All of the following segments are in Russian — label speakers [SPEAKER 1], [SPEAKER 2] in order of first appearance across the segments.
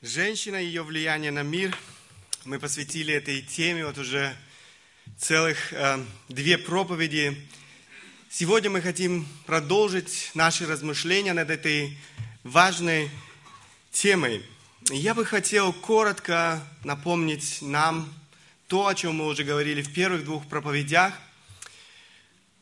[SPEAKER 1] Женщина и ее влияние на мир. Мы посвятили этой теме вот уже целых э, две проповеди. Сегодня мы хотим продолжить наши размышления над этой важной темой. Я бы хотел коротко напомнить нам то, о чем мы уже говорили в первых двух проповедях.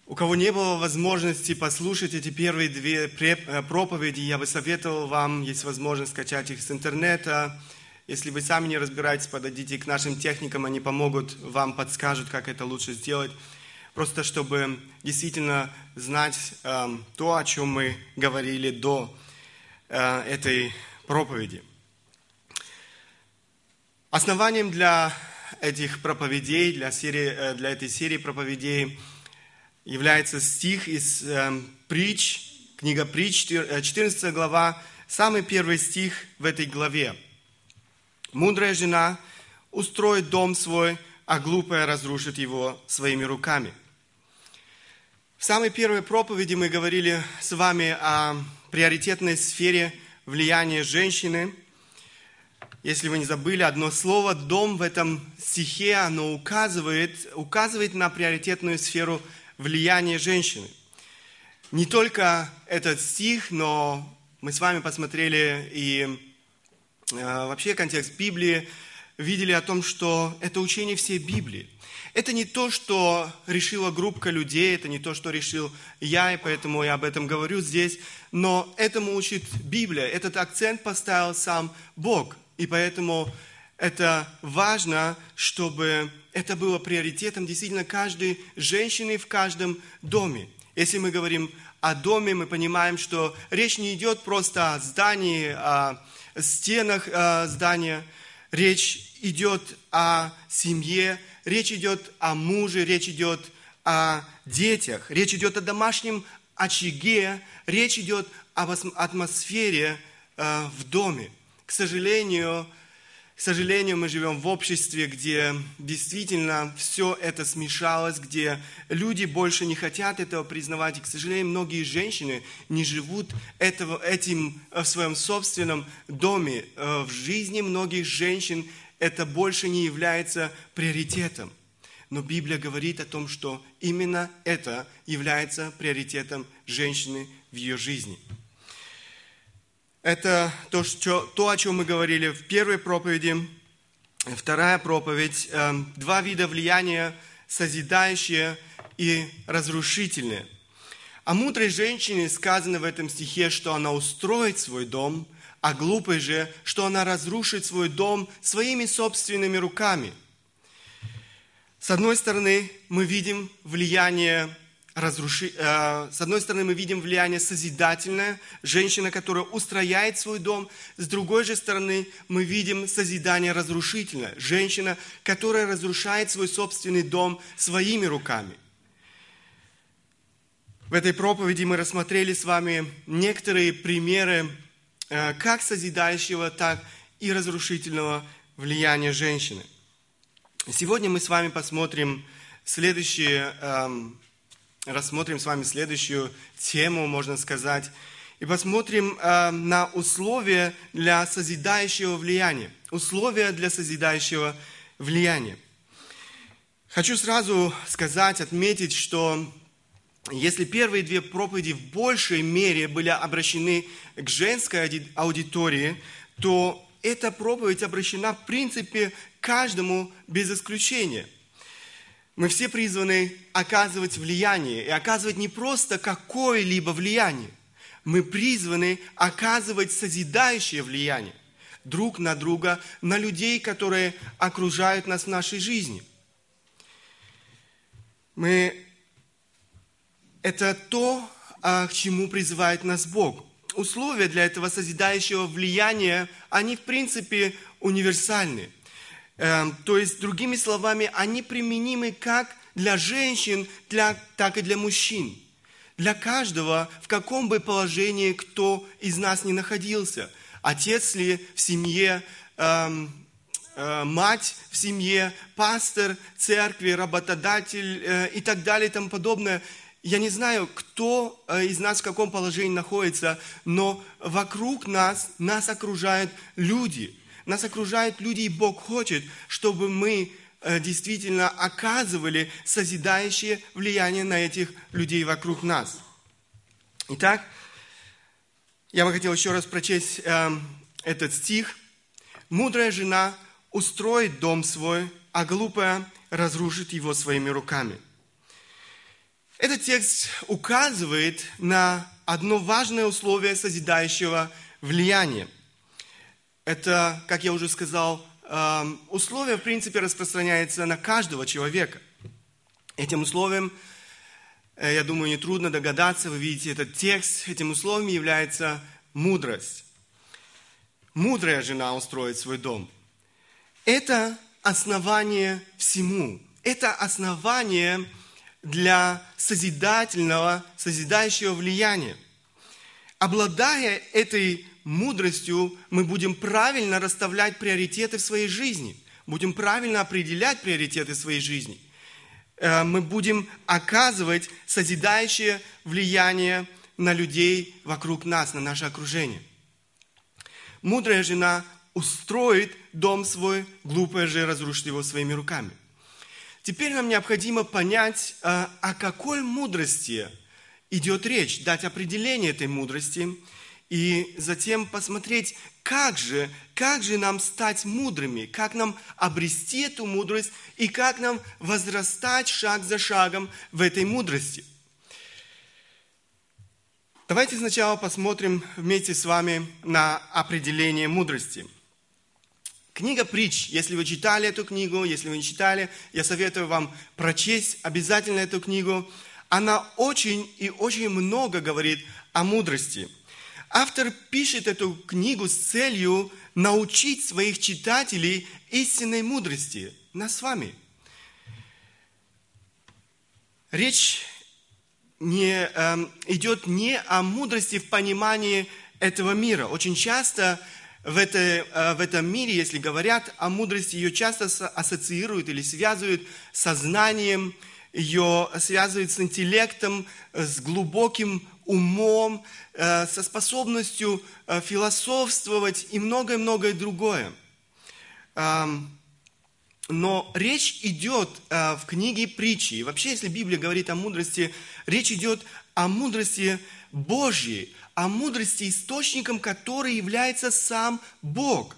[SPEAKER 1] У кого не было возможности послушать эти первые две э, проповеди, я бы советовал вам, есть возможность скачать их с интернета. Если вы сами не разбираетесь, подойдите к нашим техникам, они помогут вам, подскажут, как это лучше сделать. Просто чтобы действительно знать э, то, о чем мы говорили до э, этой проповеди. Основанием для этих проповедей, для, серии, э, для этой серии проповедей – является стих из э, притч, книга притч, 14 э, глава, самый первый стих в этой главе. «Мудрая жена устроит дом свой, а глупая разрушит его своими руками». В самой первой проповеди мы говорили с вами о приоритетной сфере влияния женщины. Если вы не забыли, одно слово «дом» в этом стихе, оно указывает, указывает на приоритетную сферу влияние женщины. Не только этот стих, но мы с вами посмотрели и э, вообще контекст Библии, видели о том, что это учение всей Библии. Это не то, что решила группа людей, это не то, что решил я, и поэтому я об этом говорю здесь, но этому учит Библия. Этот акцент поставил сам Бог, и поэтому это важно, чтобы это было приоритетом действительно каждой женщины в каждом доме. Если мы говорим о доме, мы понимаем, что речь не идет просто о здании, о стенах э, здания. Речь идет о семье, речь идет о муже, речь идет о детях, речь идет о домашнем очаге, речь идет об атмосфере э, в доме. К сожалению, к сожалению, мы живем в обществе, где действительно все это смешалось, где люди больше не хотят этого признавать. И, к сожалению, многие женщины не живут этого, этим в своем собственном доме. Э, в жизни многих женщин это больше не является приоритетом. Но Библия говорит о том, что именно это является приоритетом женщины в ее жизни. Это то, что, то, о чем мы говорили в первой проповеди. Вторая проповедь. Э, два вида влияния, созидающие и разрушительные. О мудрой женщине сказано в этом стихе, что она устроит свой дом, а глупой же, что она разрушит свой дом своими собственными руками. С одной стороны, мы видим влияние разруши... Э, с одной стороны, мы видим влияние созидательное, женщина, которая устрояет свой дом. С другой же стороны, мы видим созидание разрушительное, женщина, которая разрушает свой собственный дом своими руками. В этой проповеди мы рассмотрели с вами некоторые примеры э, как созидающего, так и разрушительного влияния женщины. Сегодня мы с вами посмотрим следующие эм, рассмотрим с вами следующую тему, можно сказать, и посмотрим э, на условия для созидающего влияния. Условия для созидающего влияния. Хочу сразу сказать, отметить, что если первые две проповеди в большей мере были обращены к женской аудитории, то эта проповедь обращена в принципе каждому без исключения – мы все призваны оказывать влияние, и оказывать не просто какое-либо влияние. Мы призваны оказывать созидающее влияние друг на друга, на людей, которые окружают нас в нашей жизни. Мы... Это то, а, к чему призывает нас Бог. Условия для этого созидающего влияния, они в принципе универсальны. Эм, то есть, другими словами, они применимы как для женщин, для, так и для мужчин. Для каждого, в каком бы положении кто из нас ни находился. Отец ли в семье, эм, э, мать в семье, пастор церкви, работодатель э, и так далее и тому подобное. Я не знаю, кто э, из нас в каком положении находится, но вокруг нас, нас окружают люди – Нас окружают люди, и Бог хочет, чтобы мы э, действительно оказывали созидающее влияние на этих людей вокруг нас. Итак, я бы хотел еще раз прочесть э, этот стих. «Мудрая жена устроит дом свой, а глупая разрушит его своими руками». Этот текст указывает на одно важное условие созидающего влияния. Это, как я уже сказал, эм, условие, в принципе, распространяется на каждого человека. Этим условием, э, я думаю, нетрудно догадаться, вы видите этот текст, этим условием является мудрость. Мудрая жена устроит свой дом. Это основание всему. Это основание для созидательного, созидающего влияния. Обладая этой мудростью, мы будем правильно расставлять приоритеты в своей жизни, будем правильно определять приоритеты в своей жизни. Э, мы будем оказывать созидающее влияние на людей вокруг нас, на наше окружение. Мудрая жена устроит дом свой, глупая же разрушит его своими руками – Теперь нам необходимо понять, а, о какой мудрости идет речь, дать определение этой мудрости и затем посмотреть, как же, как же нам стать мудрыми, как нам обрести эту мудрость и как нам возрастать шаг за шагом в этой мудрости. Давайте сначала посмотрим вместе с вами на определение мудрости – Книга притч, если вы читали эту книгу, если вы не читали, я советую вам прочесть обязательно эту книгу. Она очень и очень много говорит о мудрости. Автор пишет эту книгу с целью научить своих читателей истинной мудрости. Нас с вами. Речь не, э, идет не о мудрости в понимании этого мира. Очень часто в, этой, э, в этом мире, если говорят о мудрости, ее часто ассоциируют или связывают со знанием, ее связывают с интеллектом, с глубоким умом, э, со способностью э, философствовать и многое-многое другое. Но речь идет в книге притчи. Вообще, если Библия говорит о мудрости, речь идет о мудрости Божьей, о мудрости, источником которой является сам Бог.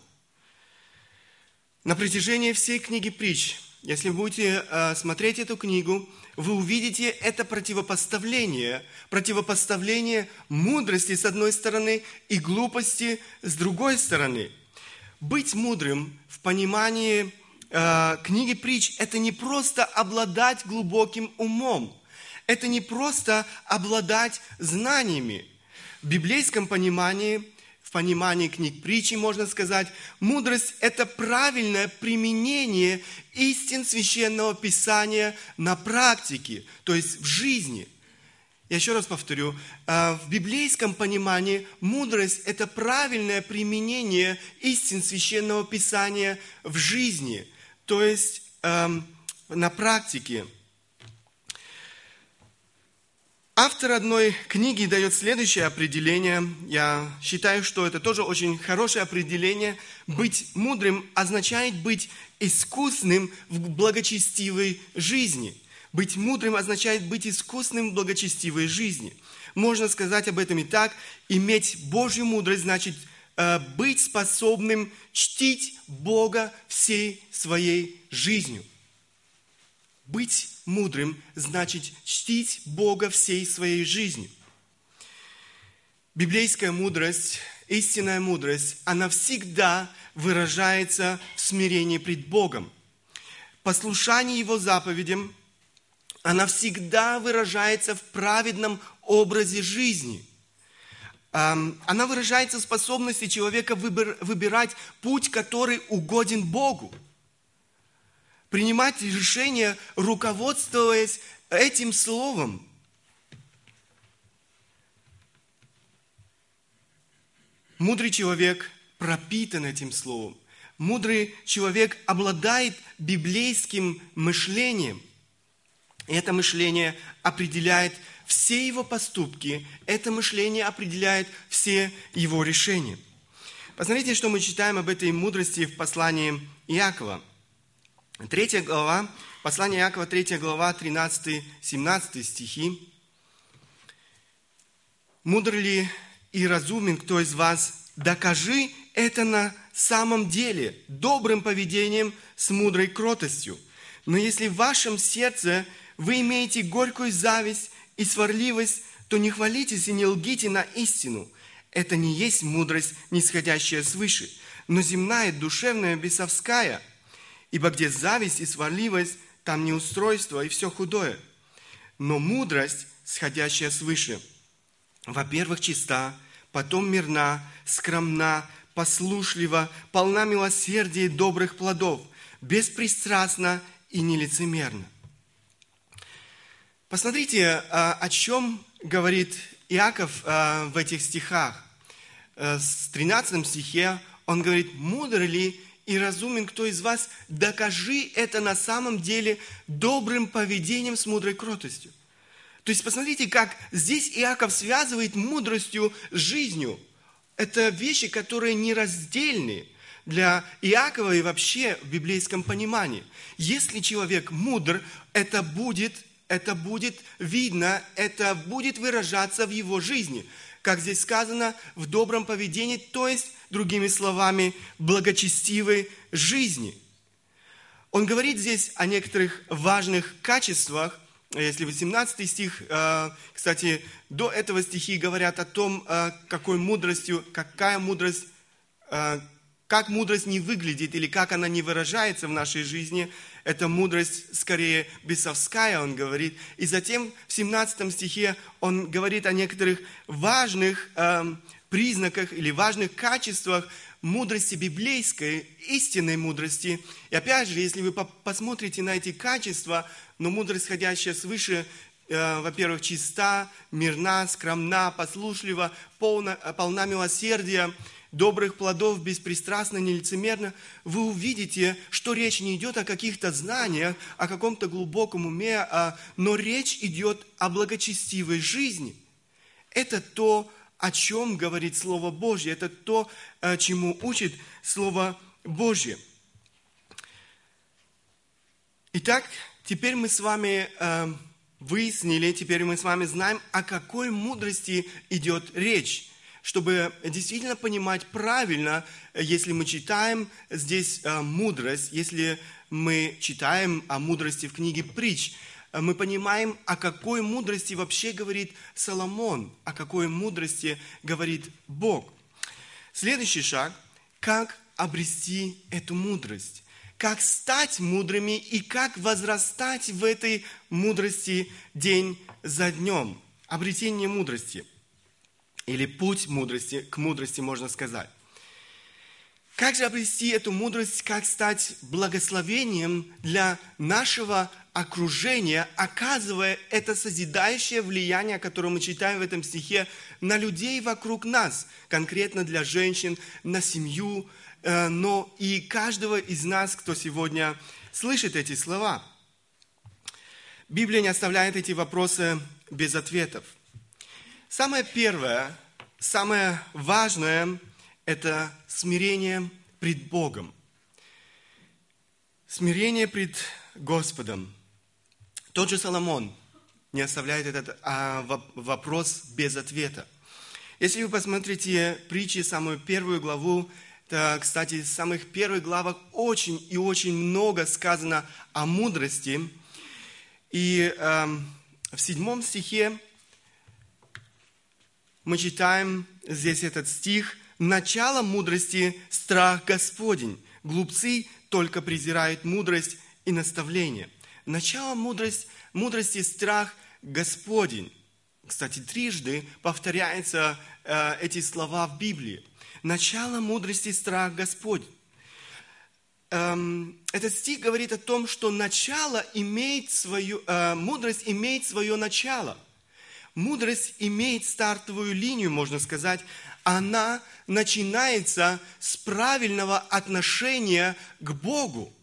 [SPEAKER 1] На протяжении всей книги притч, если будете э, смотреть эту книгу, вы увидите это противопоставление, противопоставление мудрости с одной стороны и глупости с другой стороны. Быть мудрым в понимании э, книги притч – это не просто обладать глубоким умом, это не просто обладать знаниями – в библейском понимании, в понимании книг притчи, можно сказать, мудрость – это правильное применение истин Священного Писания на практике, то есть в жизни. Я еще раз повторю, э, в библейском понимании мудрость – это правильное применение истин Священного Писания в жизни, то есть эм, на практике – Автор одной книги дает следующее определение. Я считаю, что это тоже очень хорошее определение. Быть мудрым означает быть искусным в благочестивой жизни. Быть мудрым означает быть искусным в благочестивой жизни. Можно сказать об этом и так. Иметь Божью мудрость значит э, быть способным чтить Бога всей своей жизнью. Быть мудрым значит чтить Бога всей своей жизнью. Библейская мудрость, истинная мудрость, она всегда выражается в смирении пред Богом. Послушание Его заповедям, она всегда выражается в праведном образе жизни. Она выражается в способности человека выбирать путь, который угоден Богу – принимать решения, руководствуясь этим словом. Мудрый человек пропитан этим словом. Мудрый человек обладает библейским мышлением. И это мышление определяет все его поступки, это мышление определяет все его решения. Посмотрите, что мы читаем об этой мудрости в послании Иакова. Третья глава, послание Иакова, третья глава, 13-17 стихи. «Мудр ли и разумен кто из вас? Докажи это на самом деле добрым поведением с мудрой кротостью. Но если в вашем сердце вы имеете горькую зависть и сварливость, то не хвалитесь и не лгите на истину. Это не есть мудрость, нисходящая свыше, но земная, душевная, бесовская. Ибо где зависть и сварливость, там неустройство и все худое. Но мудрость, сходящая свыше, во-первых, чиста, потом мирна, скромна, послушлива, полна милосердия и добрых плодов, беспристрастна и нелицемерна. Посмотрите, а, о чем говорит Иаков а, в этих стихах. Э, в 13 стихе он говорит, «Мудр ли и разумен кто из вас, докажи это на самом деле добрым поведением с мудрой кротостью». То есть посмотрите, как здесь Иаков связывает мудростью с жизнью – это вещи, которые нераздельны для Иакова и вообще в библейском понимании. Если человек мудр, это будет, это будет видно, это будет выражаться в его жизни. Как здесь сказано, в добром поведении, то есть, другими словами, благочестивой жизни. Он говорит здесь о некоторых важных качествах, если 18 стих, э, кстати, до этого стихи говорят о том, э, какой мудростью, какая мудрость, э, как мудрость не выглядит или как она не выражается в нашей жизни. Это мудрость скорее бесовская, он говорит. И затем в 17 стихе он говорит о некоторых важных признаках или важных качествах мудрости библейской, истинной мудрости. И опять же, если вы посмотрите на эти качества, но мудрость, исходящая свыше, э, во-первых, чиста, мирна, скромна, послушлива, полна, э, полна милосердия, добрых плодов, беспристрастно, нелицемерно, вы увидите, что речь не идет о каких-то знаниях, о каком-то глубоком уме, а, но речь идет о благочестивой жизни. Это то, о чем говорит Слово Божье, это то, э, чему учит Слово Божье. Итак, Теперь мы с вами э, выяснили, теперь мы с вами знаем, о какой мудрости идет речь. Чтобы действительно понимать правильно, если мы читаем здесь э, мудрость, если мы читаем о мудрости в книге притч, э, мы понимаем, о какой мудрости вообще говорит Соломон, о какой мудрости говорит Бог. Следующий шаг – как обрести эту мудрость как стать мудрыми и как возрастать в этой мудрости день за днем. Обретение мудрости. Или путь мудрости, к мудрости можно сказать. Как же обрести эту мудрость, как стать благословением для нашего окружения, оказывая это созидающее влияние, которое мы читаем в этом стихе, на людей вокруг нас, конкретно для женщин, на семью, Э, но и каждого из нас, кто сегодня слышит эти слова. Библия не оставляет эти вопросы без ответов. Самое первое, самое важное – это смирение пред Богом. Смирение пред Господом. Тот же Соломон не оставляет этот а, вопрос без ответа. Если вы посмотрите притчи, самую первую главу, это, кстати, в самых первых главах очень и очень много сказано о мудрости. И э, в седьмом стихе мы читаем здесь этот стих. «Начало мудрости – страх Господень. Глупцы только презирают мудрость и наставление». Начало мудрость, мудрости – страх Господень. Кстати, трижды повторяются э, эти слова в Библии. Начало мудрости – страх Господь. Эм, этот стих говорит о том, что начало имеет свою, э, мудрость имеет свое начало. Мудрость имеет стартовую линию, можно сказать. Она начинается с правильного отношения к Богу.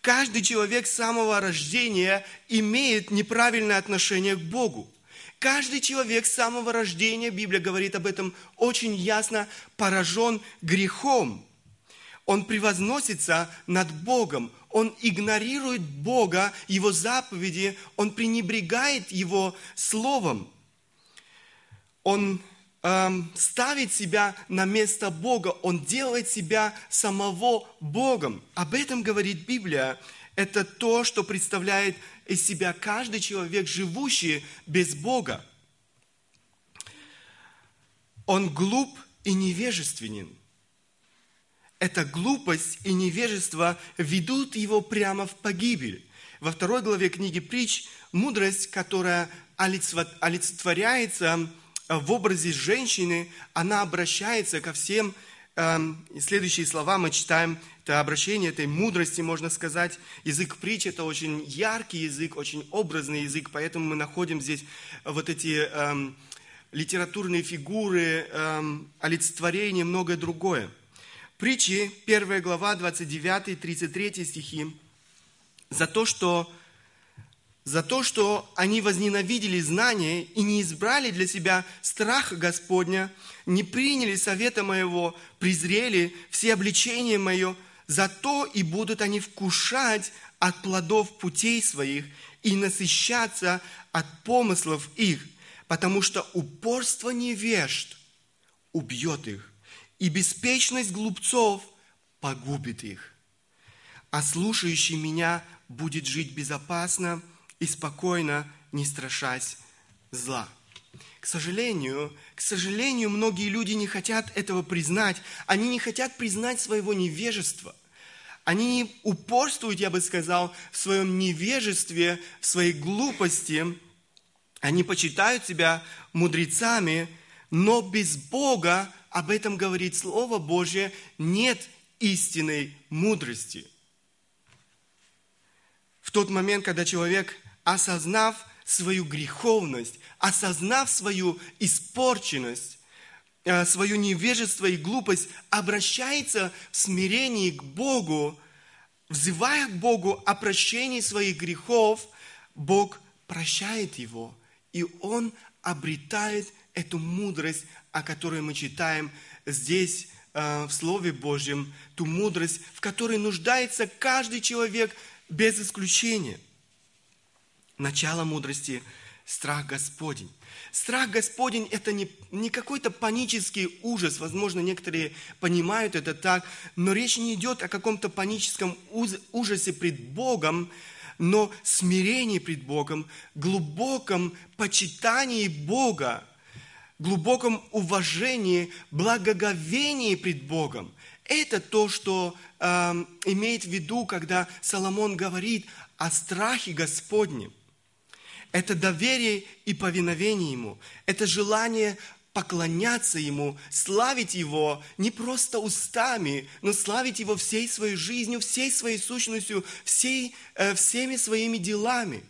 [SPEAKER 1] Каждый человек с самого рождения имеет неправильное отношение к Богу. Каждый человек с самого рождения, Библия говорит об этом очень ясно, поражен грехом. Он превозносится над Богом, он игнорирует Бога, Его заповеди, он пренебрегает Его Словом. Он эм, ставит себя на место Бога, он делает себя самого Богом. Об этом говорит Библия. Это то, что представляет из себя каждый человек, живущий без Бога. Он глуп и невежественен. Эта глупость и невежество ведут его прямо в погибель. Во второй главе книги «Притч» мудрость, которая олицетворяется в образе женщины, она обращается ко всем. Эм, следующие слова мы читаем, это обращение этой мудрости, можно сказать. Язык притч – это очень яркий язык, очень образный язык, поэтому мы находим здесь вот эти эм, литературные фигуры, эм, олицетворения, многое другое. Притчи, 1 глава, 29-33 стихи. «За то, что за то, что они возненавидели знания и не избрали для себя страх Господня, не приняли совета моего, презрели все обличения мое, за то и будут они вкушать от плодов путей своих и насыщаться от помыслов их, потому что упорство невежд убьет их, и беспечность глупцов погубит их. А слушающий меня будет жить безопасно – и спокойно, не страшась зла. К сожалению, к сожалению, многие люди не хотят этого признать. Они не хотят признать своего невежества. Они упорствуют, я бы сказал, в своем невежестве, в своей глупости. Они почитают себя мудрецами, но без Бога, об этом говорит Слово Божье, нет истинной мудрости. В тот момент, когда человек осознав свою греховность, осознав свою испорченность, э, свое невежество и глупость, обращается в смирении к Богу, взывая к Богу о прощении своих грехов, Бог прощает его, и он обретает эту мудрость, о которой мы читаем здесь э, в Слове Божьем, ту мудрость, в которой нуждается каждый человек без исключения. Начало мудрости – страх Господень. Страх Господень – это не, не какой-то панический ужас. Возможно, некоторые понимают это так, но речь не идет о каком-то паническом ужасе пред Богом, но смирении пред Богом, глубоком почитании Бога, глубоком уважении, благоговении пред Богом. Это то, что э, имеет в виду, когда Соломон говорит о страхе Господнем. Это доверие и повиновение Ему. Это желание поклоняться Ему, славить Его не просто устами, но славить Его всей своей жизнью, всей своей сущностью, всей, э, всеми своими делами.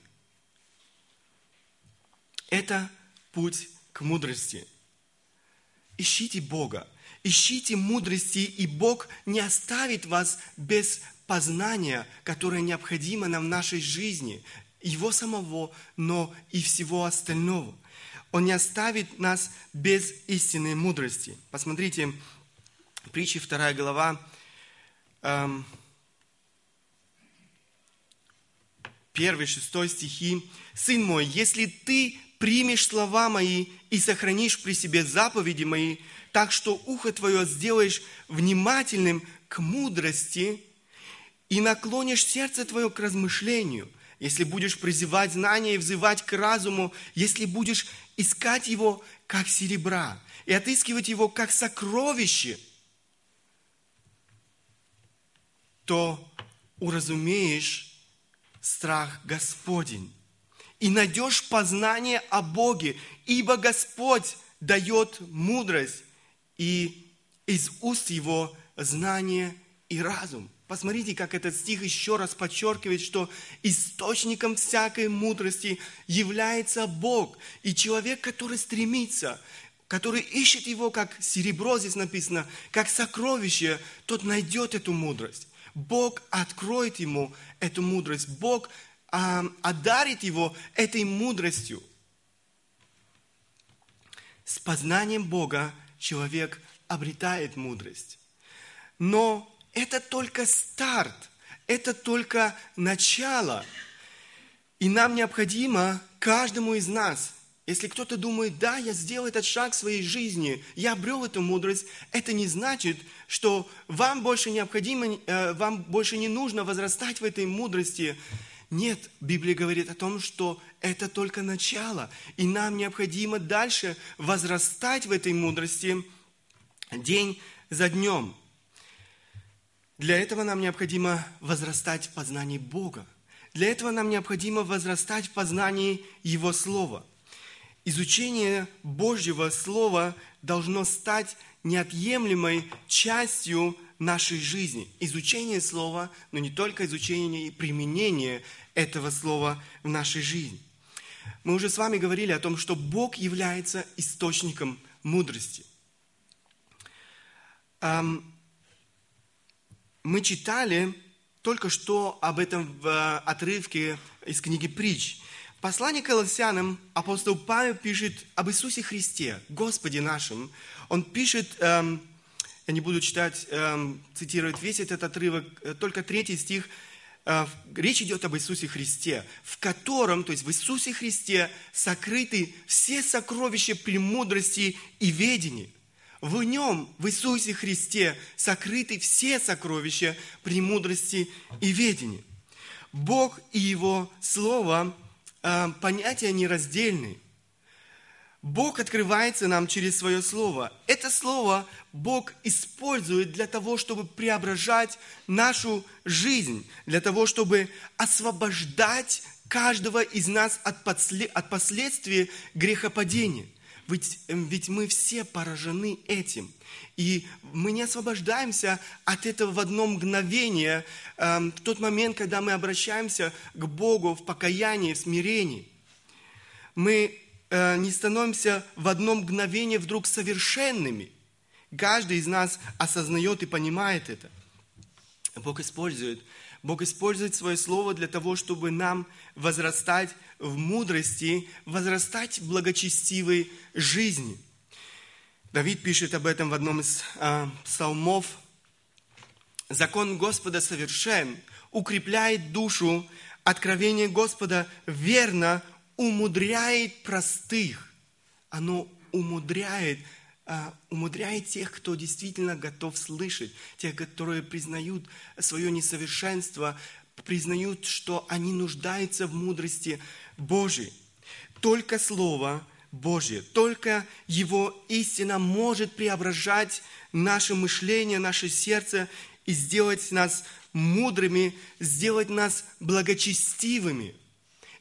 [SPEAKER 1] Это путь к мудрости. Ищите Бога, ищите мудрости, и Бог не оставит вас без познания, которое необходимо нам в нашей жизни его самого, но и всего остального. Он не оставит нас без истинной мудрости. Посмотрите, притчи 2 глава, эм, 1, 6 стихи. «Сын мой, если ты примешь слова мои и сохранишь при себе заповеди мои, так что ухо твое сделаешь внимательным к мудрости и наклонишь сердце твое к размышлению, если будешь призывать знания и взывать к разуму, если будешь искать его как серебра и отыскивать его как сокровище, то уразумеешь страх Господень и найдешь познание о Боге, ибо Господь дает мудрость, и из уст Его знание и разум. Посмотрите, как этот стих еще раз подчеркивает, что источником всякой мудрости является Бог. И человек, который стремится, который ищет его, как серебро здесь написано, как сокровище, тот найдет эту мудрость. Бог откроет ему эту мудрость. Бог одарит его этой мудростью. с познанием Бога человек обретает мудрость. Но это только старт, это только начало. И нам необходимо, каждому из нас, если кто-то думает, да, я сделал этот шаг в своей жизни, я обрел эту мудрость, это не значит, что вам больше необходимо, э, вам больше не нужно возрастать в этой мудрости. Нет, Библия говорит о том, что это только начало, и нам необходимо дальше возрастать в этой мудрости день за днем. Для этого нам необходимо возрастать в познании Бога. Для этого нам необходимо возрастать в познании Его Слова. Изучение Божьего Слова должно стать неотъемлемой частью нашей жизни. Изучение Слова, но не только изучение и применение этого Слова в нашей жизни. Мы уже с вами говорили о том, что Бог является источником мудрости. Мы читали только что об этом в э, отрывке из книги «Притч». В послании к Колоссянам апостол Павел пишет об Иисусе Христе, Господе нашем. Он пишет, эм, я не буду читать, эм, цитировать весь этот отрывок, э, только третий стих, э, речь идет об Иисусе Христе, в котором, то есть в Иисусе Христе, сокрыты все сокровища премудрости и ведения. В нем, в Иисусе Христе, сокрыты все сокровища премудрости и ведения. Бог и Его Слово э, понятия нераздельны. Бог открывается нам через Свое Слово. Это Слово Бог использует для того, чтобы преображать нашу жизнь, для того, чтобы освобождать каждого из нас от последствий грехопадения. Ведь, эм, ведь мы все поражены этим. И мы не освобождаемся от этого в одно мгновение, эм, в тот момент, когда мы обращаемся к Богу в покаянии, в смирении. Мы э, не становимся в одно мгновение вдруг совершенными. Каждый из нас осознает и понимает это. Бог использует Бог использует свое слово для того, чтобы нам возрастать в мудрости, возрастать в благочестивой жизни. Давид пишет об этом в одном из э, псалмов. «Закон Господа совершен, укрепляет душу, откровение Господа верно, умудряет простых». Оно умудряет а, умудряет тех, кто действительно готов слышать, тех, которые признают свое несовершенство, признают, что они нуждаются в мудрости Божьей. Только Слово Божье, только Его истина может преображать наше мышление, наше сердце и сделать нас мудрыми, сделать нас благочестивыми.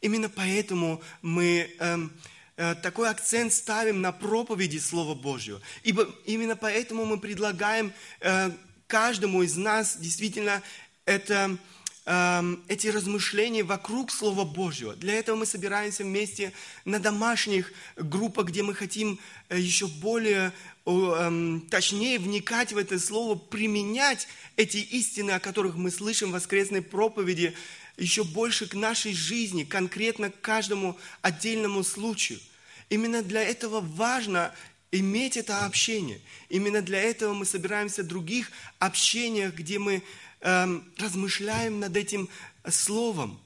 [SPEAKER 1] Именно поэтому мы эм, Э, такой акцент ставим на проповеди Слова Божьего. Ибо именно поэтому мы предлагаем э, каждому из нас действительно это, эм, эти размышления вокруг Слова Божьего. Для этого мы собираемся вместе на домашних группах, где мы хотим э, еще более эм, точнее вникать в это Слово, применять эти истины, о которых мы слышим в воскресной проповеди, еще больше к нашей жизни, конкретно к каждому отдельному случаю. Именно для этого важно иметь это общение. Именно для этого мы собираемся в других общениях, где мы эм, размышляем над этим словом.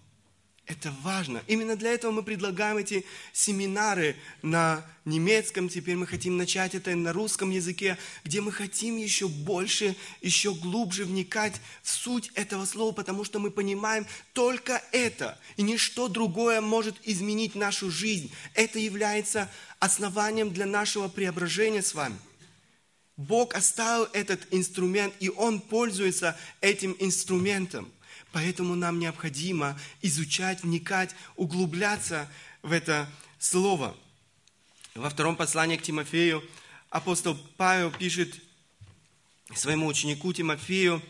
[SPEAKER 1] Это важно. Именно для этого мы предлагаем эти семинары на немецком. Теперь мы хотим начать это на русском языке, где мы хотим еще больше, еще глубже вникать в суть этого слова, потому что мы понимаем только это. И ничто другое может изменить нашу жизнь. Это является основанием для нашего преображения с вами. Бог оставил этот инструмент, и Он пользуется этим инструментом – Поэтому нам необходимо изучать, вникать, углубляться в это слово. Во втором послании к Тимофею апостол Павел пишет своему ученику Тимофею,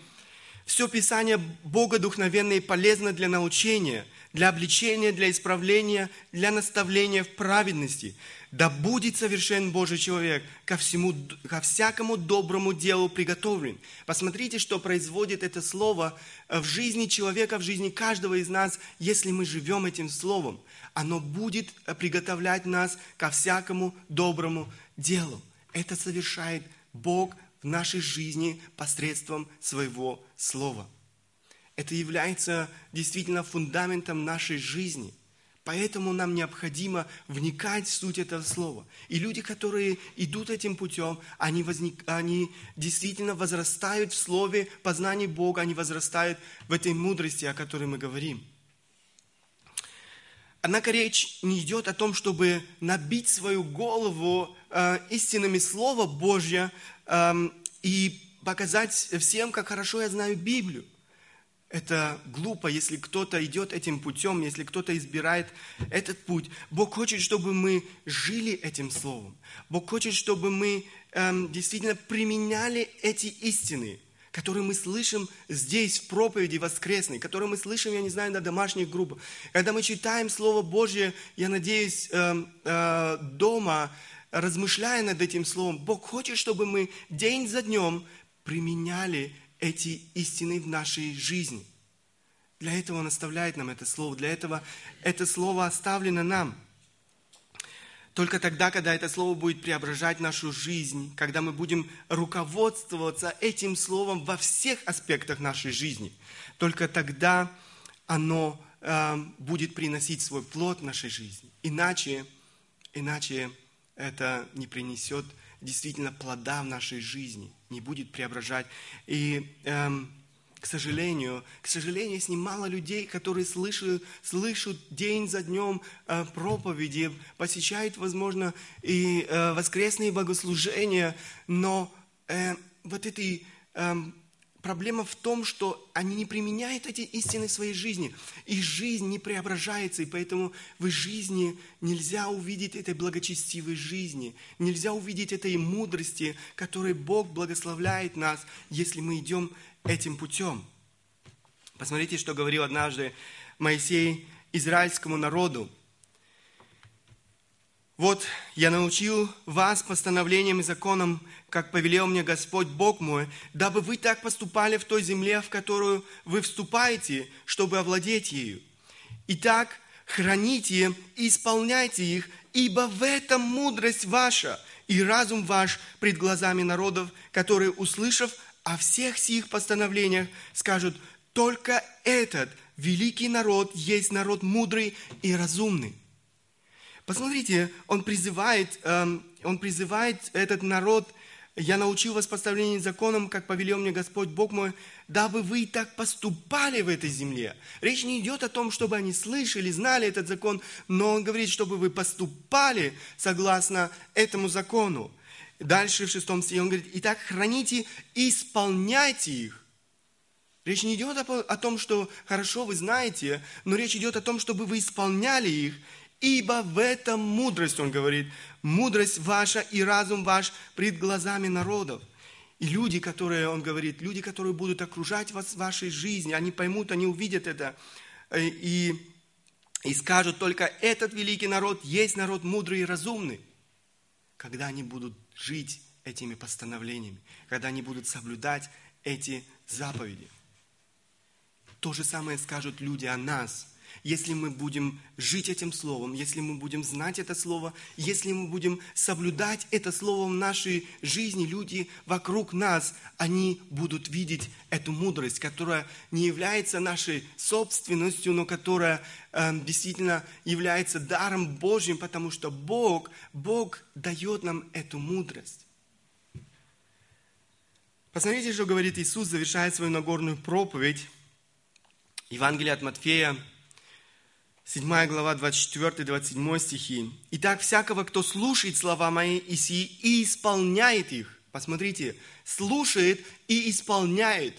[SPEAKER 1] «Все Писание богодухновенно и полезно для научения, для обличения, для исправления, для наставления в праведности, да будет совершен Божий человек, ко, всему, ко всякому доброму делу приготовлен. Посмотрите, что производит это слово в жизни человека, в жизни каждого из нас, если мы живем этим словом. Оно будет приготовлять нас ко всякому доброму делом. Это совершает Бог в нашей жизни посредством своего Слова. Это является действительно фундаментом нашей жизни. Поэтому нам необходимо вникать в суть этого слова. И люди, которые идут этим путем, они, возник, они действительно возрастают в слове познания Бога, они возрастают в этой мудрости, о которой мы говорим. Однако речь не идет о том, чтобы набить свою голову э, истинами Слова Божьего э, и показать всем, как хорошо я знаю Библию. Это глупо, если кто-то идет этим путем, если кто-то избирает этот путь. Бог хочет, чтобы мы жили этим словом. Бог хочет, чтобы мы эм, действительно применяли эти истины, которые мы слышим здесь, в проповеди воскресной, которые мы слышим, я не знаю, на домашних группах. Когда мы читаем Слово Божье, я надеюсь, э, э, дома, размышляя над этим Словом, Бог хочет, чтобы мы день за днем применяли эти истины в нашей жизни. Для этого Он оставляет нам это Слово, для этого это Слово оставлено нам. Только тогда, когда это Слово будет преображать нашу жизнь, когда мы будем руководствоваться этим Словом во всех аспектах нашей жизни, только тогда оно э, будет приносить свой плод в нашей жизни. Иначе, иначе это не принесет действительно плода в нашей жизни, не будет преображать. И, эм, к сожалению, к сожалению, есть немало людей, которые слышат, слышат день за днем э, проповеди, посещают, возможно, и э, воскресные богослужения, но э, вот этой э, Проблема в том, что они не применяют эти истины в своей жизни. Их жизнь не преображается, и поэтому в их жизни нельзя увидеть этой благочестивой жизни, нельзя увидеть этой мудрости, которой Бог благословляет нас, если мы идем этим путем. Посмотрите, что говорил однажды Моисей израильскому народу. Вот я научил вас постановлениям и законам, как повелел мне Господь Бог мой, дабы вы так поступали в той земле, в которую вы вступаете, чтобы овладеть ею. Итак, храните и исполняйте их, ибо в этом мудрость ваша и разум ваш пред глазами народов, которые, услышав о всех сих постановлениях, скажут, только этот великий народ есть народ мудрый и разумный. Посмотрите, он призывает, эм, он призывает этот народ, я научил вас поставлением законом, как повелел мне Господь Бог мой, дабы вы так поступали в этой земле. Речь не идет о том, чтобы они слышали, знали этот закон, но он говорит, чтобы вы поступали согласно этому закону. Дальше в шестом стихе он говорит, итак, храните и исполняйте их. Речь не идет о том, что хорошо вы знаете, но речь идет о том, чтобы вы исполняли их Ибо в этом мудрость, он говорит, мудрость ваша и разум ваш пред глазами народов. И люди, которые, он говорит, люди, которые будут окружать вас в вашей жизни, они поймут, они увидят это э, и, и скажут, только этот великий народ есть народ мудрый и разумный, когда они будут жить этими постановлениями, когда они будут соблюдать эти заповеди. То же самое скажут люди о нас – если мы будем жить этим Словом, если мы будем знать это Слово, если мы будем соблюдать это Слово в нашей жизни, люди вокруг нас, они будут видеть эту мудрость, которая не является нашей собственностью, но которая э, действительно является даром Божьим, потому что Бог, Бог дает нам эту мудрость. Посмотрите, что говорит Иисус, завершая свою Нагорную проповедь. Евангелие от Матфея, 7 глава, 24-27 стихи. «Итак, всякого, кто слушает слова мои и, сии, и исполняет их». Посмотрите, слушает и исполняет.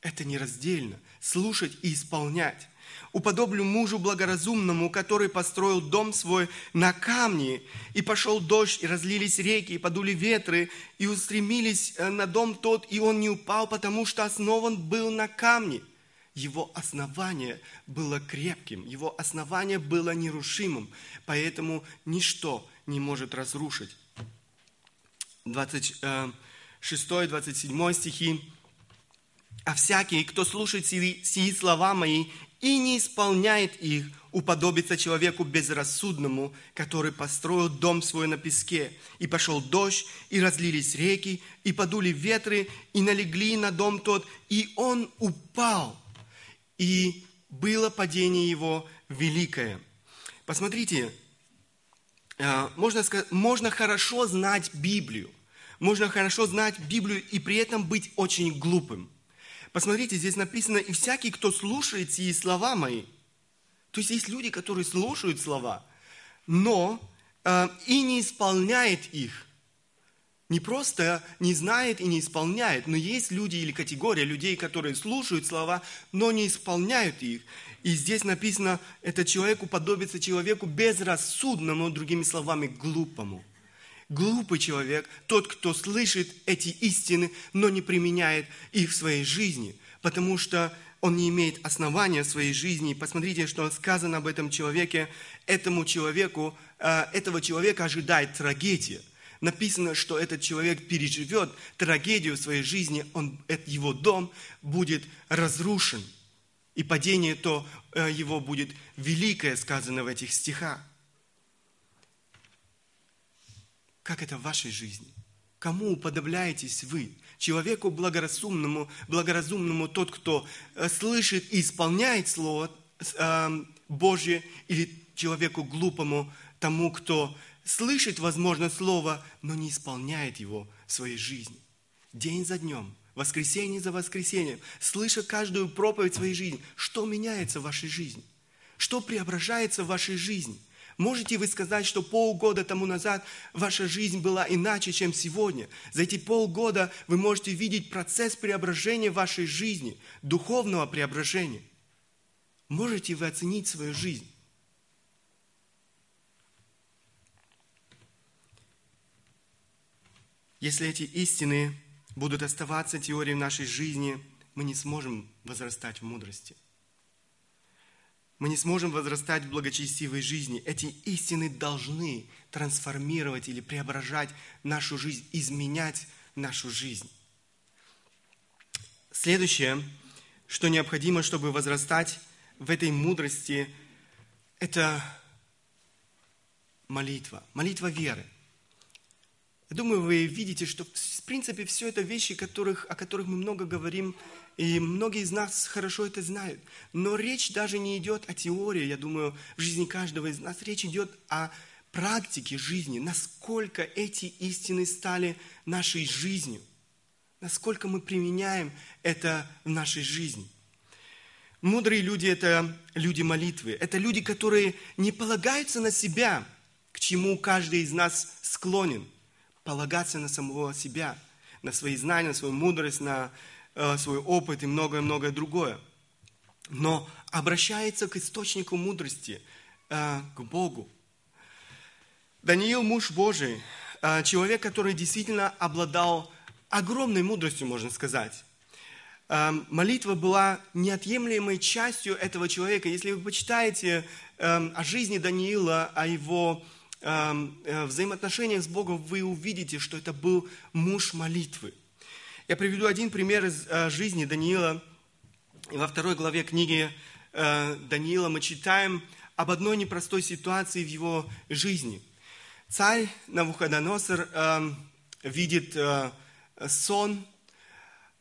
[SPEAKER 1] Это нераздельно. Слушать и исполнять. Уподоблю мужу благоразумному, который построил дом свой на камне, и пошел дождь, и разлились реки, и подули ветры, и устремились э, на дом тот, и он не упал, потому что основан был на камне его основание было крепким, его основание было нерушимым, поэтому ничто не может разрушить. 26-27 э, стихи. «А всякий, кто слушает сии, сии слова мои и не исполняет их, уподобится человеку безрассудному, который построил дом свой на песке. И пошел дождь, и разлились реки, и подули ветры, и налегли на дом тот, и он упал. И было падение его великое. Посмотрите, э, можно, сказать, можно хорошо знать Библию, можно хорошо знать Библию и при этом быть очень глупым. Посмотрите, здесь написано, и всякий, кто слушает сии слова мои. То есть есть люди, которые слушают слова, но э, и не исполняет их. Не просто не знает и не исполняет, но есть люди или категория людей, которые слушают слова, но не исполняют их. И здесь написано, этот человек уподобится человеку безрассудному, другими словами, глупому. Глупый человек, тот, кто слышит эти истины, но не применяет их в своей жизни, потому что он не имеет основания в своей жизни. Посмотрите, что сказано об этом человеке. Этому человеку, э, этого человека ожидает трагедия. Написано, что этот человек переживет трагедию в своей жизни, он, его дом будет разрушен. И падение то э, его будет великое, сказано в этих стихах. Как это в вашей жизни? Кому уподобляетесь вы? Человеку благоразумному, благоразумному тот, кто э, слышит и исполняет Слово э, Божье, или человеку глупому, тому, кто слышит, возможно, Слово, но не исполняет его в своей жизни. День за днем, воскресенье за воскресеньем, слыша каждую проповедь своей жизни, что меняется в вашей жизни? Что преображается в вашей жизни – Можете вы сказать, что полгода тому назад ваша жизнь была иначе, чем сегодня? За эти полгода вы можете видеть процесс преображения вашей жизни, духовного преображения. Можете вы оценить свою жизнь? Если эти истины будут оставаться теорией в нашей жизни, мы не сможем возрастать в мудрости – мы не сможем возрастать в благочестивой жизни. Эти истины должны трансформировать или преображать нашу жизнь, изменять нашу жизнь. Следующее, что необходимо, чтобы возрастать в этой мудрости, это молитва, молитва веры. Я думаю, вы видите, что в принципе все это вещи, которых, о которых мы много говорим и многие из нас хорошо это знают. Но речь даже не идет о теории, я думаю, в жизни каждого из нас. Речь идет о практике жизни, насколько эти истины стали нашей жизнью, насколько мы применяем это в нашей жизни. Мудрые люди – это люди молитвы, это люди, которые не полагаются на себя, к чему каждый из нас склонен, полагаться на самого себя, на свои знания, на свою мудрость, на Э, свой опыт и многое-многое другое. Но обращается к источнику мудрости, э, к Богу. Даниил, муж Божий, э, человек, который действительно обладал огромной мудростью, можно сказать. Молитва была неотъемлемой частью этого человека. Если вы почитаете о жизни Даниила, о его взаимоотношениях с Богом, вы увидите, что это был муж молитвы. Я приведу один пример из э, жизни Даниила. Во второй главе книги э, Даниила мы читаем об одной непростой ситуации в его жизни. Царь Навуходоносор э, видит сон,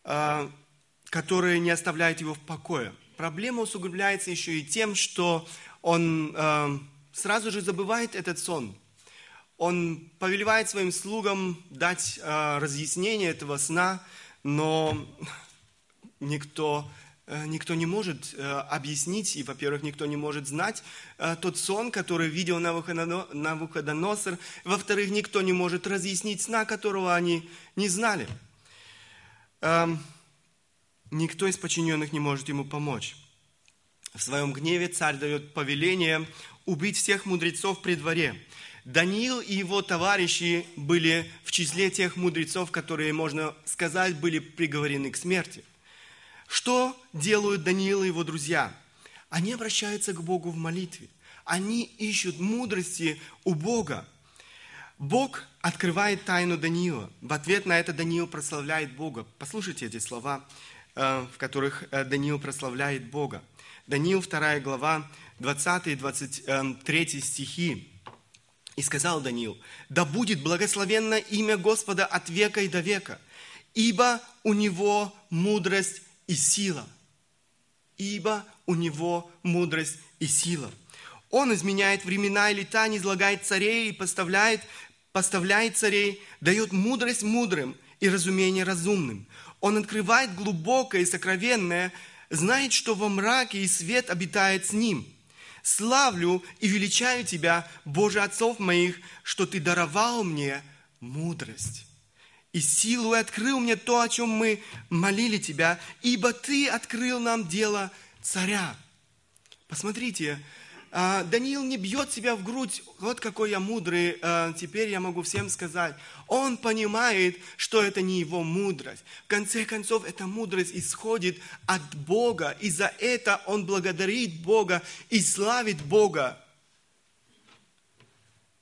[SPEAKER 1] который не оставляет его в покое. Проблема усугубляется еще и тем, что он сразу же забывает этот сон. Он повелевает своим слугам дать разъяснение этого сна – но никто, э, никто не может э, объяснить, и, во-первых, никто не может знать э, тот сон, который видел Навуходоносор, во-вторых, никто не может разъяснить сна, которого они не знали. Эм, никто из подчиненных не может ему помочь. В своем гневе царь дает повеление убить всех мудрецов при дворе – Даниил и его товарищи были в числе тех мудрецов, которые, можно сказать, были приговорены к смерти. Что делают Даниил и его друзья? Они обращаются к Богу в молитве. Они ищут мудрости у Бога. Бог открывает тайну Даниила. В ответ на это Даниил прославляет Бога. Послушайте эти слова, э, в которых э, Даниил прославляет Бога. Даниил 2 глава 20-23 стихи. «И сказал Даниил, да будет благословенно имя Господа от века и до века, ибо у него мудрость и сила. Ибо у него мудрость и сила. Он изменяет времена и лета, не излагает царей и поставляет, поставляет царей, дает мудрость мудрым и разумение разумным. Он открывает глубокое и сокровенное, знает, что во мраке и свет обитает с ним. Славлю и величаю Тебя, Боже отцов моих, что Ты даровал мне мудрость и силу, и открыл мне то, о чем мы молили Тебя, ибо Ты открыл нам дело царя. Посмотрите, Даниил не бьет себя в грудь, вот какой я мудрый, а, теперь я могу всем сказать. Он понимает, что это не его мудрость. В конце концов, эта мудрость исходит от Бога, и за это он благодарит Бога и славит Бога.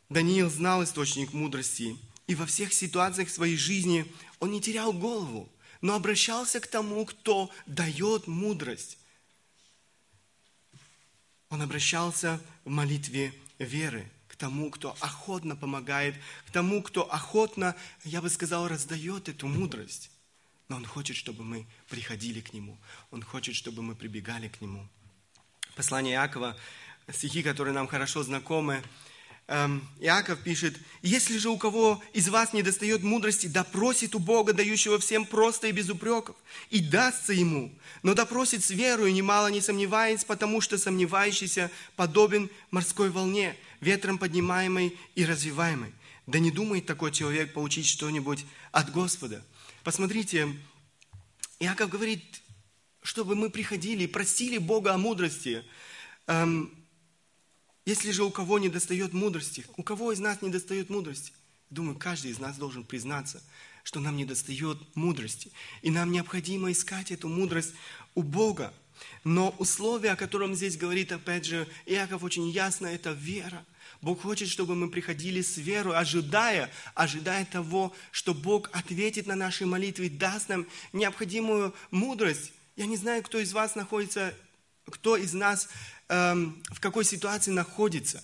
[SPEAKER 1] Даниил знал источник мудрости, и во всех ситуациях своей жизни он не терял голову, но обращался к тому, кто дает мудрость. Он обращался в молитве веры к тому, кто охотно помогает, к тому, кто охотно, я бы сказал, раздает эту мудрость. Но Он хочет, чтобы мы приходили к Нему. Он хочет, чтобы мы прибегали к Нему. Послание Иакова, стихи, которые нам хорошо знакомы, Иаков пишет, если же у кого из вас не достает мудрости, допросит у Бога, дающего всем просто и без упреков, и дастся ему, но допросит с верою, немало не сомневаясь, потому что сомневающийся подобен морской волне, ветром поднимаемой и развиваемой. Да не думает такой человек получить что-нибудь от Господа. Посмотрите, Иаков говорит, чтобы мы приходили и просили Бога о мудрости. Если же у кого не достает мудрости, у кого из нас не достает мудрости? Думаю, каждый из нас должен признаться, что нам не достает мудрости. И нам необходимо искать эту мудрость у Бога. Но условие, о котором здесь говорит, опять же, Иаков очень ясно, это вера. Бог хочет, чтобы мы приходили с верой, ожидая, ожидая того, что Бог ответит на наши молитвы, даст нам необходимую мудрость. Я не знаю, кто из вас находится, кто из нас в какой ситуации находится.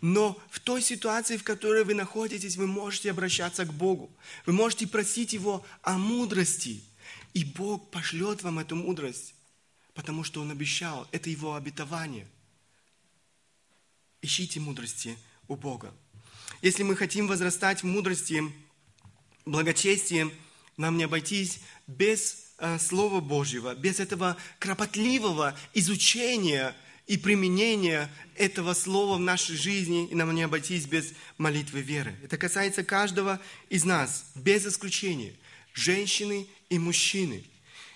[SPEAKER 1] Но в той ситуации, в которой вы находитесь, вы можете обращаться к Богу. Вы можете просить Его о мудрости. И Бог пошлет вам эту мудрость, потому что Он обещал. Это Его обетование. Ищите мудрости у Бога. Если мы хотим возрастать в мудрости, благочестии, нам не обойтись без э, Слова Божьего, без этого кропотливого изучения и применение этого слова в нашей жизни, и нам не обойтись без молитвы веры. Это касается каждого из нас, без исключения, женщины и мужчины.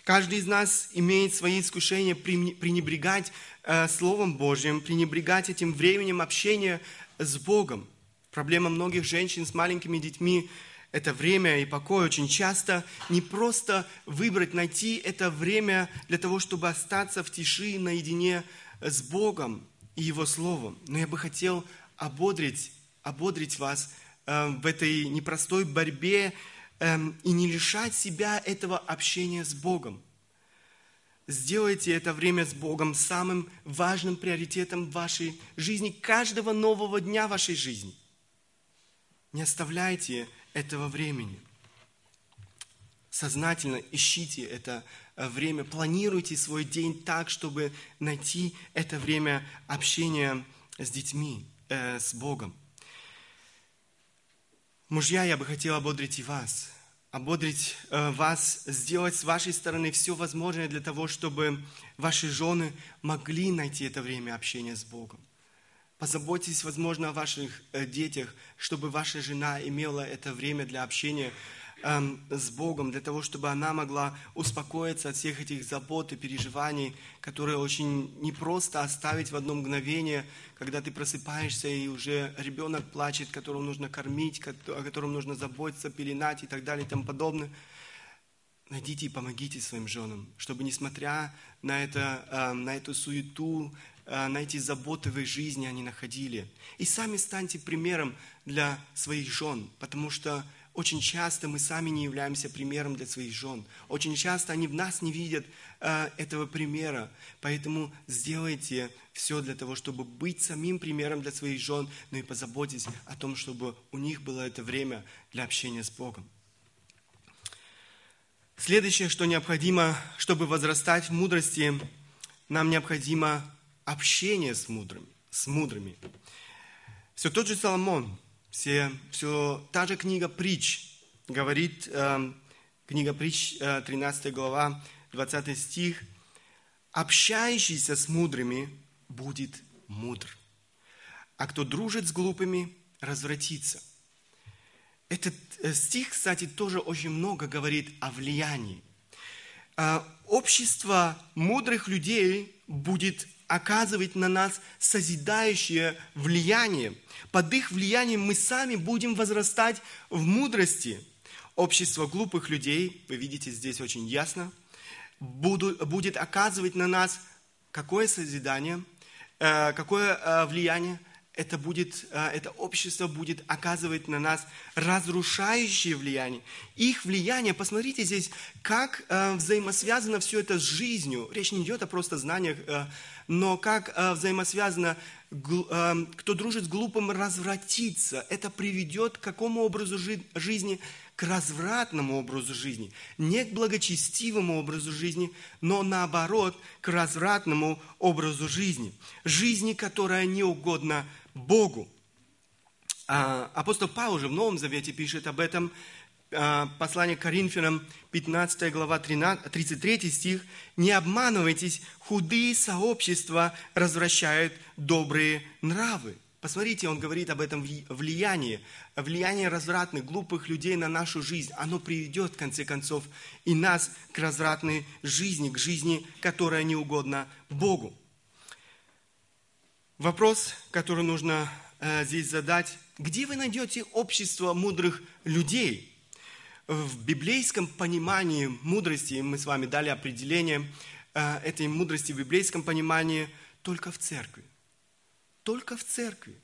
[SPEAKER 1] Каждый из нас имеет свои искушения пренебрегать э, Словом Божьим, пренебрегать этим временем общения с Богом. Проблема многих женщин с маленькими детьми – это время и покой. Очень часто не просто выбрать, найти это время для того, чтобы остаться в тиши, наедине с Богом и Его Словом. Но я бы хотел ободрить, ободрить вас э, в этой непростой борьбе э, и не лишать себя этого общения с Богом. Сделайте это время с Богом самым важным приоритетом вашей жизни, каждого нового дня вашей жизни. Не оставляйте этого времени. Сознательно ищите это время, планируйте свой день так, чтобы найти это время общения с детьми, э, с Богом. Мужья, я бы хотел ободрить и вас, ободрить э, вас, сделать с вашей стороны все возможное для того, чтобы ваши жены могли найти это время общения с Богом. Позаботьтесь, возможно, о ваших э, детях, чтобы ваша жена имела это время для общения с Богом, для того, чтобы она могла успокоиться от всех этих забот и переживаний, которые очень непросто оставить в одно мгновение, когда ты просыпаешься и уже ребенок плачет, которого нужно кормить, о котором нужно заботиться, пеленать и так далее и тому подобное. Найдите и помогите своим женам, чтобы несмотря на, это, эм, на эту суету, э, на эти заботы в их жизни они находили. И сами станьте примером для своих жен, потому что очень часто мы сами не являемся примером для своих жен. Очень часто они в нас не видят э, этого примера. Поэтому сделайте все для того, чтобы быть самим примером для своих жен, но и позаботьтесь о том, чтобы у них было это время для общения с Богом. Следующее, что необходимо, чтобы возрастать в мудрости, нам необходимо общение с, мудрым, с мудрыми. Все тот же Соломон, все, все та же книга притч говорит, э, книга притч, э, 13 глава, 20 стих, «Общающийся с мудрыми будет мудр, а кто дружит с глупыми, развратится». Этот э, стих, кстати, тоже очень много говорит о влиянии. Э, общество мудрых людей будет оказывать на нас созидающее влияние. Под их влиянием мы сами будем возрастать в мудрости. Общество глупых людей, вы видите здесь очень ясно, будет оказывать на нас какое созидание, э, какое э, влияние, это, будет, э, это общество будет оказывать на нас разрушающее влияние. Их влияние, посмотрите здесь, как взаимосвязано все это с жизнью. Речь не идет о просто знаниях, но как взаимосвязано, кто дружит с глупым, развратится. Это приведет к какому образу жизни? К развратному образу жизни. Не к благочестивому образу жизни, но наоборот, к развратному образу жизни. Жизни, которая не угодна Богу. А, апостол Павел же в Новом Завете пишет об этом, послание к Коринфянам, 15 глава, 13, 33 стих. «Не обманывайтесь, худые сообщества развращают добрые нравы». Посмотрите, он говорит об этом влиянии, влияние развратных, глупых людей на нашу жизнь. Оно приведет, в конце концов, и нас к развратной жизни, к жизни, которая не угодна Богу. Вопрос, который нужно э, здесь задать, где вы найдете общество мудрых людей? В библейском понимании мудрости, мы с вами дали определение э, этой мудрости в библейском понимании только в церкви. Только в церкви.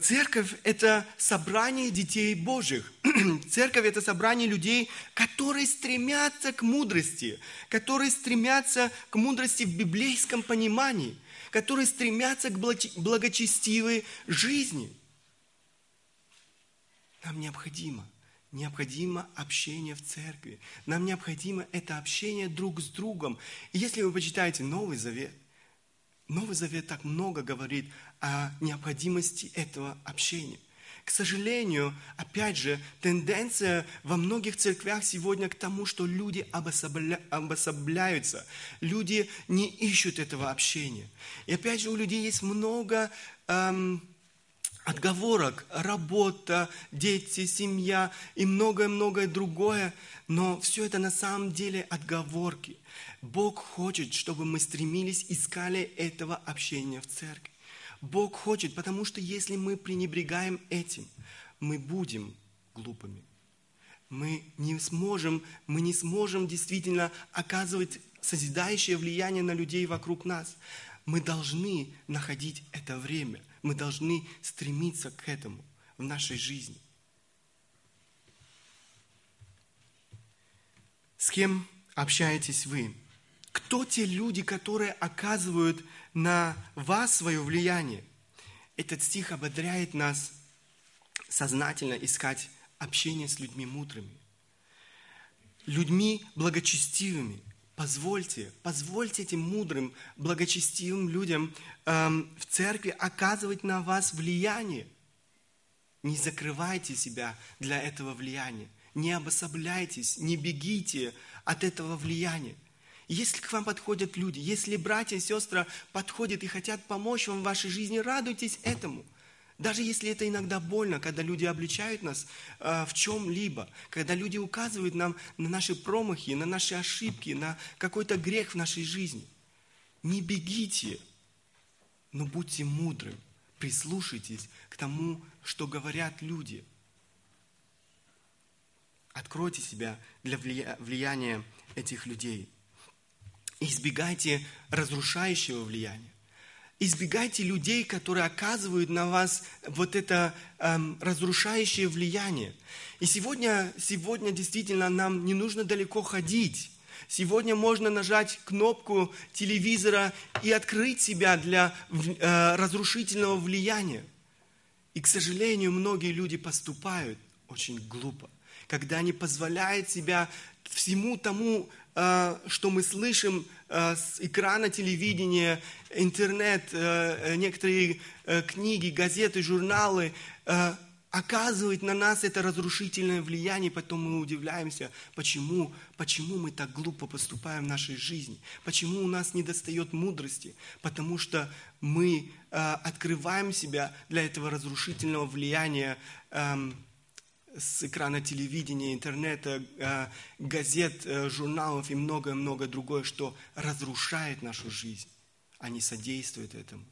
[SPEAKER 1] Церковь – это собрание детей Божьих. Церковь – это собрание людей, которые стремятся к мудрости, которые стремятся к мудрости в библейском понимании – которые стремятся к благочестивой жизни. Нам необходимо, необходимо общение в церкви. Нам необходимо это общение друг с другом. И если вы почитаете Новый Завет, Новый Завет так много говорит о необходимости этого общения – к сожалению, опять же, тенденция во многих церквях сегодня к тому, что люди обособля... обособляются, люди не ищут этого общения. И опять же, у людей есть много эм, отговорок, работа, дети, семья и многое-многое другое, но все это на самом деле отговорки. Бог хочет, чтобы мы стремились, искали этого общения в церкви. Бог хочет, потому что если мы пренебрегаем этим, мы будем глупыми. Мы не сможем, мы не сможем действительно оказывать созидающее влияние на людей вокруг нас. Мы должны находить это время. Мы должны стремиться к этому в нашей жизни. С кем общаетесь вы? Кто те люди, которые оказывают на вас свое влияние? Этот стих ободряет нас сознательно искать общение с людьми мудрыми, людьми благочестивыми. Позвольте, позвольте этим мудрым, благочестивым людям эм, в церкви оказывать на вас влияние. Не закрывайте себя для этого влияния. Не обособляйтесь, не бегите от этого влияния. Если к вам подходят люди, если братья и сестры подходят и хотят помочь вам в вашей жизни, радуйтесь этому. Даже если это иногда больно, когда люди обличают нас э, в чем-либо, когда люди указывают нам на наши промахи, на наши ошибки, на какой-то грех в нашей жизни. Не бегите, но будьте мудры, прислушайтесь к тому, что говорят люди. Откройте себя для влияния этих людей избегайте разрушающего влияния. Избегайте людей, которые оказывают на вас вот это эм, разрушающее влияние. И сегодня, сегодня действительно нам не нужно далеко ходить. Сегодня можно нажать кнопку телевизора и открыть себя для э, разрушительного влияния. И, к сожалению, многие люди поступают очень глупо, когда они позволяют себя всему тому, что мы слышим э, с экрана телевидения, интернет, э, некоторые книги, газеты, журналы, оказывает на нас это разрушительное влияние, потом мы удивляемся, почему, почему мы так глупо поступаем в нашей жизни, почему у нас не достает мудрости, потому что мы э, открываем себя для этого разрушительного влияния э, с экрана телевидения, интернета, э, газет, э, журналов и многое-многое другое, что разрушает нашу жизнь, а не содействует этому.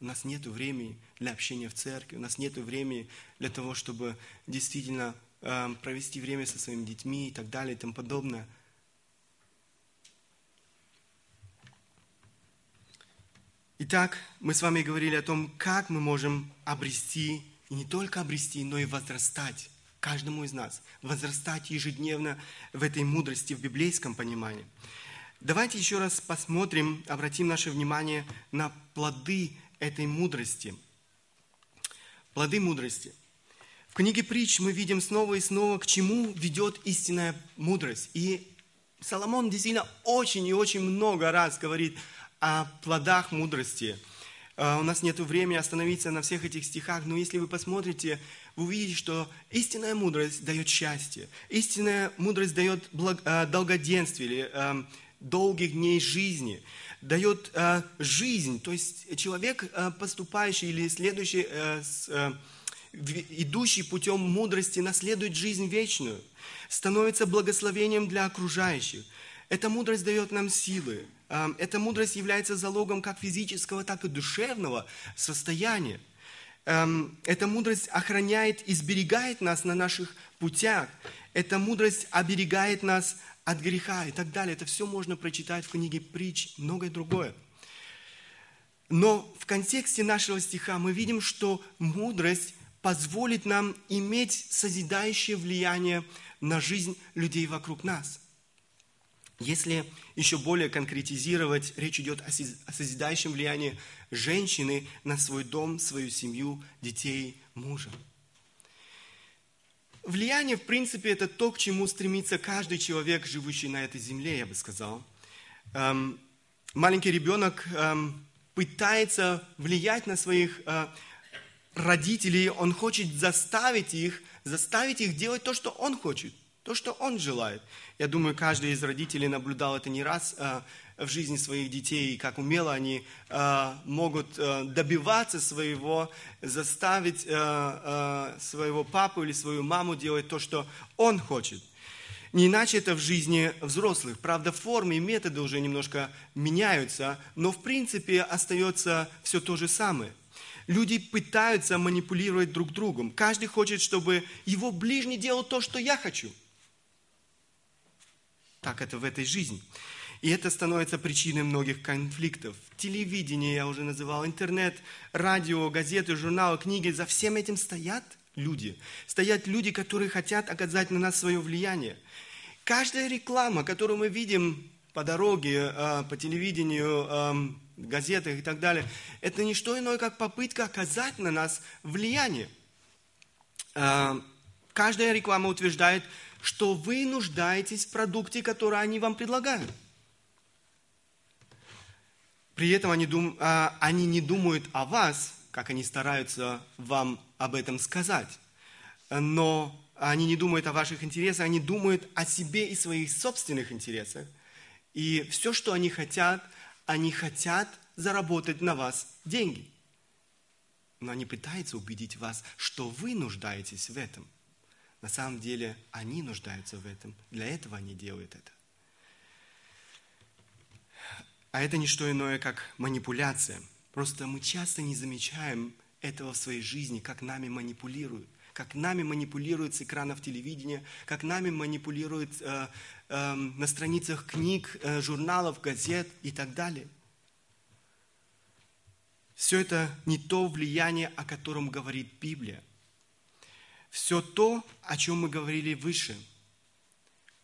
[SPEAKER 1] У нас нет времени для общения в церкви, у нас нет времени для того, чтобы действительно э, провести время со своими детьми и так далее и тому подобное. Итак, мы с вами говорили о том, как мы можем обрести, и не только обрести, но и возрастать каждому из нас, возрастать ежедневно в этой мудрости, в библейском понимании. Давайте еще раз посмотрим, обратим наше внимание на плоды этой мудрости. Плоды мудрости. В книге притч мы видим снова и снова, к чему ведет истинная мудрость. И Соломон действительно очень и очень много раз говорит о плодах мудрости. А, у нас нет времени остановиться на всех этих стихах, но если вы посмотрите, вы увидите, что истинная мудрость дает счастье, истинная мудрость дает а, долгоденствие или а, долгих дней жизни, дает жизнь. То есть человек, поступающий или следующий, идущий путем мудрости, наследует жизнь вечную, становится благословением для окружающих. Эта мудрость дает нам силы. Эта мудрость является залогом как физического, так и душевного состояния. Эта мудрость охраняет и сберегает нас на наших путях. Эта мудрость оберегает нас от греха и так далее. Это все можно прочитать в книге притч, многое другое. Но в контексте нашего стиха мы видим, что мудрость позволит нам иметь созидающее влияние на жизнь людей вокруг нас. Если еще более конкретизировать, речь идет о созидающем влиянии женщины на свой дом, свою семью, детей, мужа. Влияние, в принципе, это то, к чему стремится каждый человек, живущий на этой земле, я бы сказал. Эм, маленький ребенок эм, пытается влиять на своих э, родителей, он хочет заставить их, заставить их делать то, что он хочет. То, что он желает. Я думаю, каждый из родителей наблюдал это не раз а, в жизни своих детей, как умело они а, могут а, добиваться своего, заставить своего папу или свою маму делать то, что он хочет. Не иначе это в жизни взрослых. Правда, формы и методы уже немножко меняются, но в принципе остается все то же самое. Люди пытаются манипулировать друг другом. Каждый хочет, чтобы его ближний делал то, что я хочу – так это в этой жизни. И это становится причиной многих конфликтов. Телевидение, я уже называл, интернет, радио, газеты, журналы, книги. За всем этим стоят люди. Стоят люди, которые хотят оказать на нас свое влияние. Каждая реклама, которую мы видим по дороге, а, по телевидению, газетах и так далее, это не что иное, как попытка оказать на нас влияние. А, каждая реклама утверждает, что вы нуждаетесь в продукте, который они вам предлагают. При этом они, дум, а, они не думают о вас, как они стараются вам об этом сказать. Но они не думают о ваших интересах, они думают о себе и своих собственных интересах. И все, что они хотят, они хотят заработать на вас деньги. Но они пытаются убедить вас, что вы нуждаетесь в этом – на самом деле они нуждаются в этом. Для этого они делают это. А это не что иное, как манипуляция. Просто мы часто не замечаем этого в своей жизни, как нами манипулируют. Как нами манипулируют с экранов телевидения, как нами манипулируют э, э, на страницах книг, э, журналов, газет и так далее. все это не то влияние, о котором говорит Библия. Все то, о чем мы говорили выше,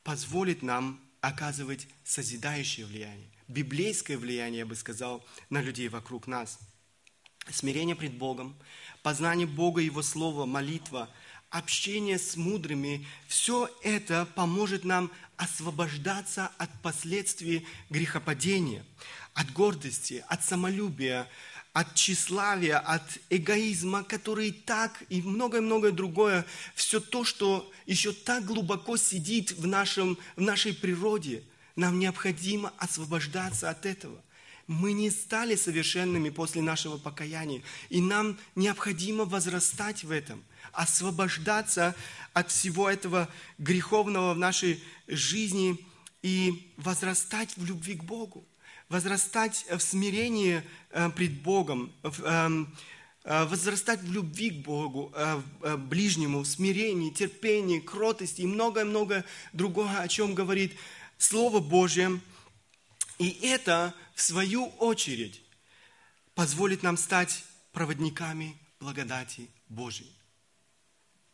[SPEAKER 1] позволит нам оказывать созидающее влияние, библейское влияние, я бы сказал, на людей вокруг нас. Смирение пред Богом, познание Бога, Его Слова, молитва, общение с мудрыми, все это поможет нам освобождаться от последствий грехопадения, от гордости, от самолюбия, от тщеславия, от эгоизма, который так и многое-многое другое, все то, что еще так глубоко сидит в, нашем, в нашей природе, нам необходимо освобождаться от этого. Мы не стали совершенными после нашего покаяния, и нам необходимо возрастать в этом, освобождаться от всего этого греховного в нашей жизни и возрастать в любви к Богу возрастать в смирении э, пред Богом, эм, э, возрастать в любви к Богу, э, ближнему, в смирении, терпении, кротости и многое-многое другое, о чем говорит Слово Божье. И это, в свою очередь, позволит нам стать проводниками благодати Божьей.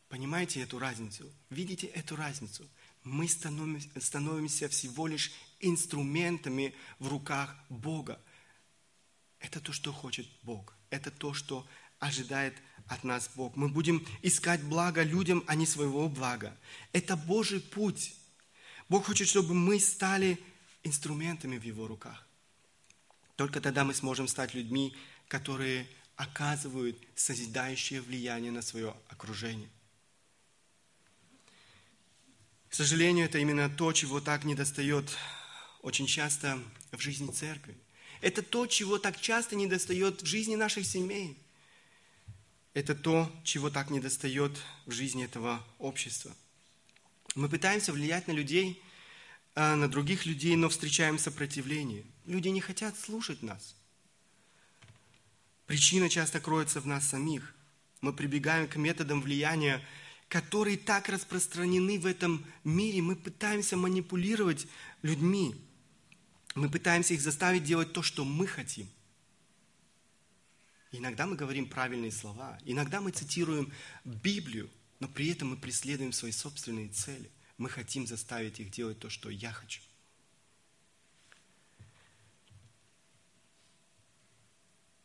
[SPEAKER 1] Понимаете эту разницу? Видите эту разницу? Мы становимся всего лишь инструментами в руках Бога. Это то, что хочет Бог. Это то, что ожидает от нас Бог. Мы будем искать благо людям, а не своего блага. Это Божий путь. Бог хочет, чтобы мы стали инструментами в Его руках. Только тогда мы сможем стать людьми, которые оказывают созидающее влияние на свое окружение. К сожалению, это именно то, чего так недостает очень часто в жизни церкви. Это то, чего так часто недостает в жизни наших семей. Это то, чего так недостает в жизни этого общества. Мы пытаемся влиять на людей, а, на других людей, но встречаем сопротивление. Люди не хотят слушать нас. Причина часто кроется в нас самих. Мы прибегаем к методам влияния, которые так распространены в этом мире. Мы пытаемся манипулировать людьми. Мы пытаемся их заставить делать то, что мы хотим. Иногда мы говорим правильные слова, иногда мы цитируем Библию, но при этом мы преследуем свои собственные цели. Мы хотим заставить их делать то, что я хочу.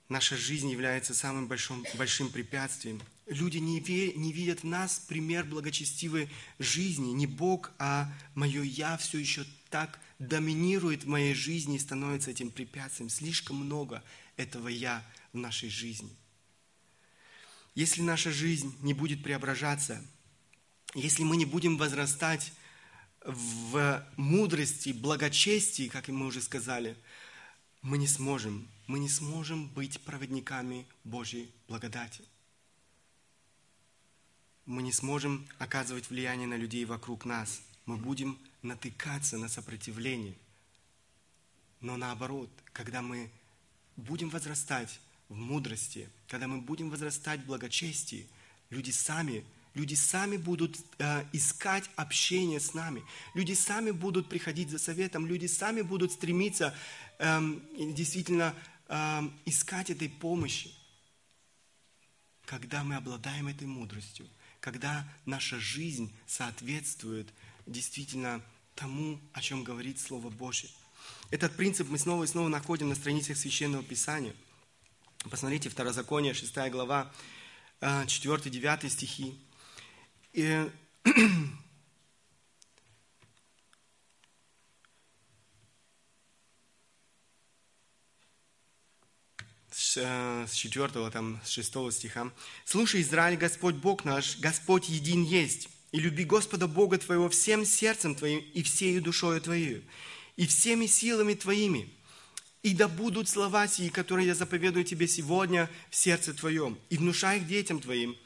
[SPEAKER 1] Наша жизнь является самым большим, большим препятствием. Люди не, ве, не видят в нас пример благочестивой жизни. Не Бог, а мое «я» все еще так доминирует в моей жизни и становится этим препятствием. Слишком много этого «я» в нашей жизни. Если наша жизнь не будет преображаться, если мы не будем возрастать в мудрости, благочестии, как мы уже сказали, мы не сможем, мы не сможем быть проводниками Божьей благодати. Мы не сможем оказывать влияние на людей вокруг нас. Мы будем натыкаться на сопротивление. Но наоборот, когда мы будем возрастать в мудрости, когда мы будем возрастать в благочестии, люди сами, люди сами будут э, искать общение с нами. Люди сами будут приходить за советом, люди сами будут стремиться э, действительно э, искать этой помощи. Когда мы обладаем этой мудростью, когда наша жизнь соответствует действительно тому, о чем говорит Слово Божье. Этот принцип мы снова и снова находим на страницах Священного Писания. Посмотрите, Второзаконие, 6 глава, 4-9 э, стихи. И с 4, там, с 6 стиха. «Слушай, Израиль, Господь Бог наш, Господь един есть, и люби Господа Бога твоего всем сердцем твоим и всею душою твоей, и всеми силами твоими. И да будут слова сии, которые я заповедую тебе сегодня в сердце твоем, и внушай их детям твоим,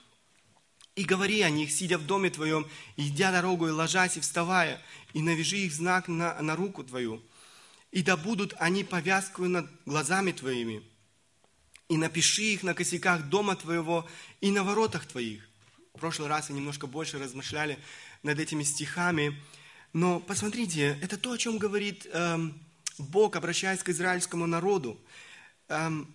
[SPEAKER 1] и говори о них, сидя в доме твоем, идя дорогу, и ложась, и вставая, и навяжи их знак на, на руку твою. И да будут они повязкою над глазами твоими, и напиши их на косяках дома твоего и на воротах твоих в прошлый раз мы немножко больше размышляли над этими стихами. Но посмотрите, это то, о чем говорит эм, Бог, обращаясь к израильскому народу. Эм,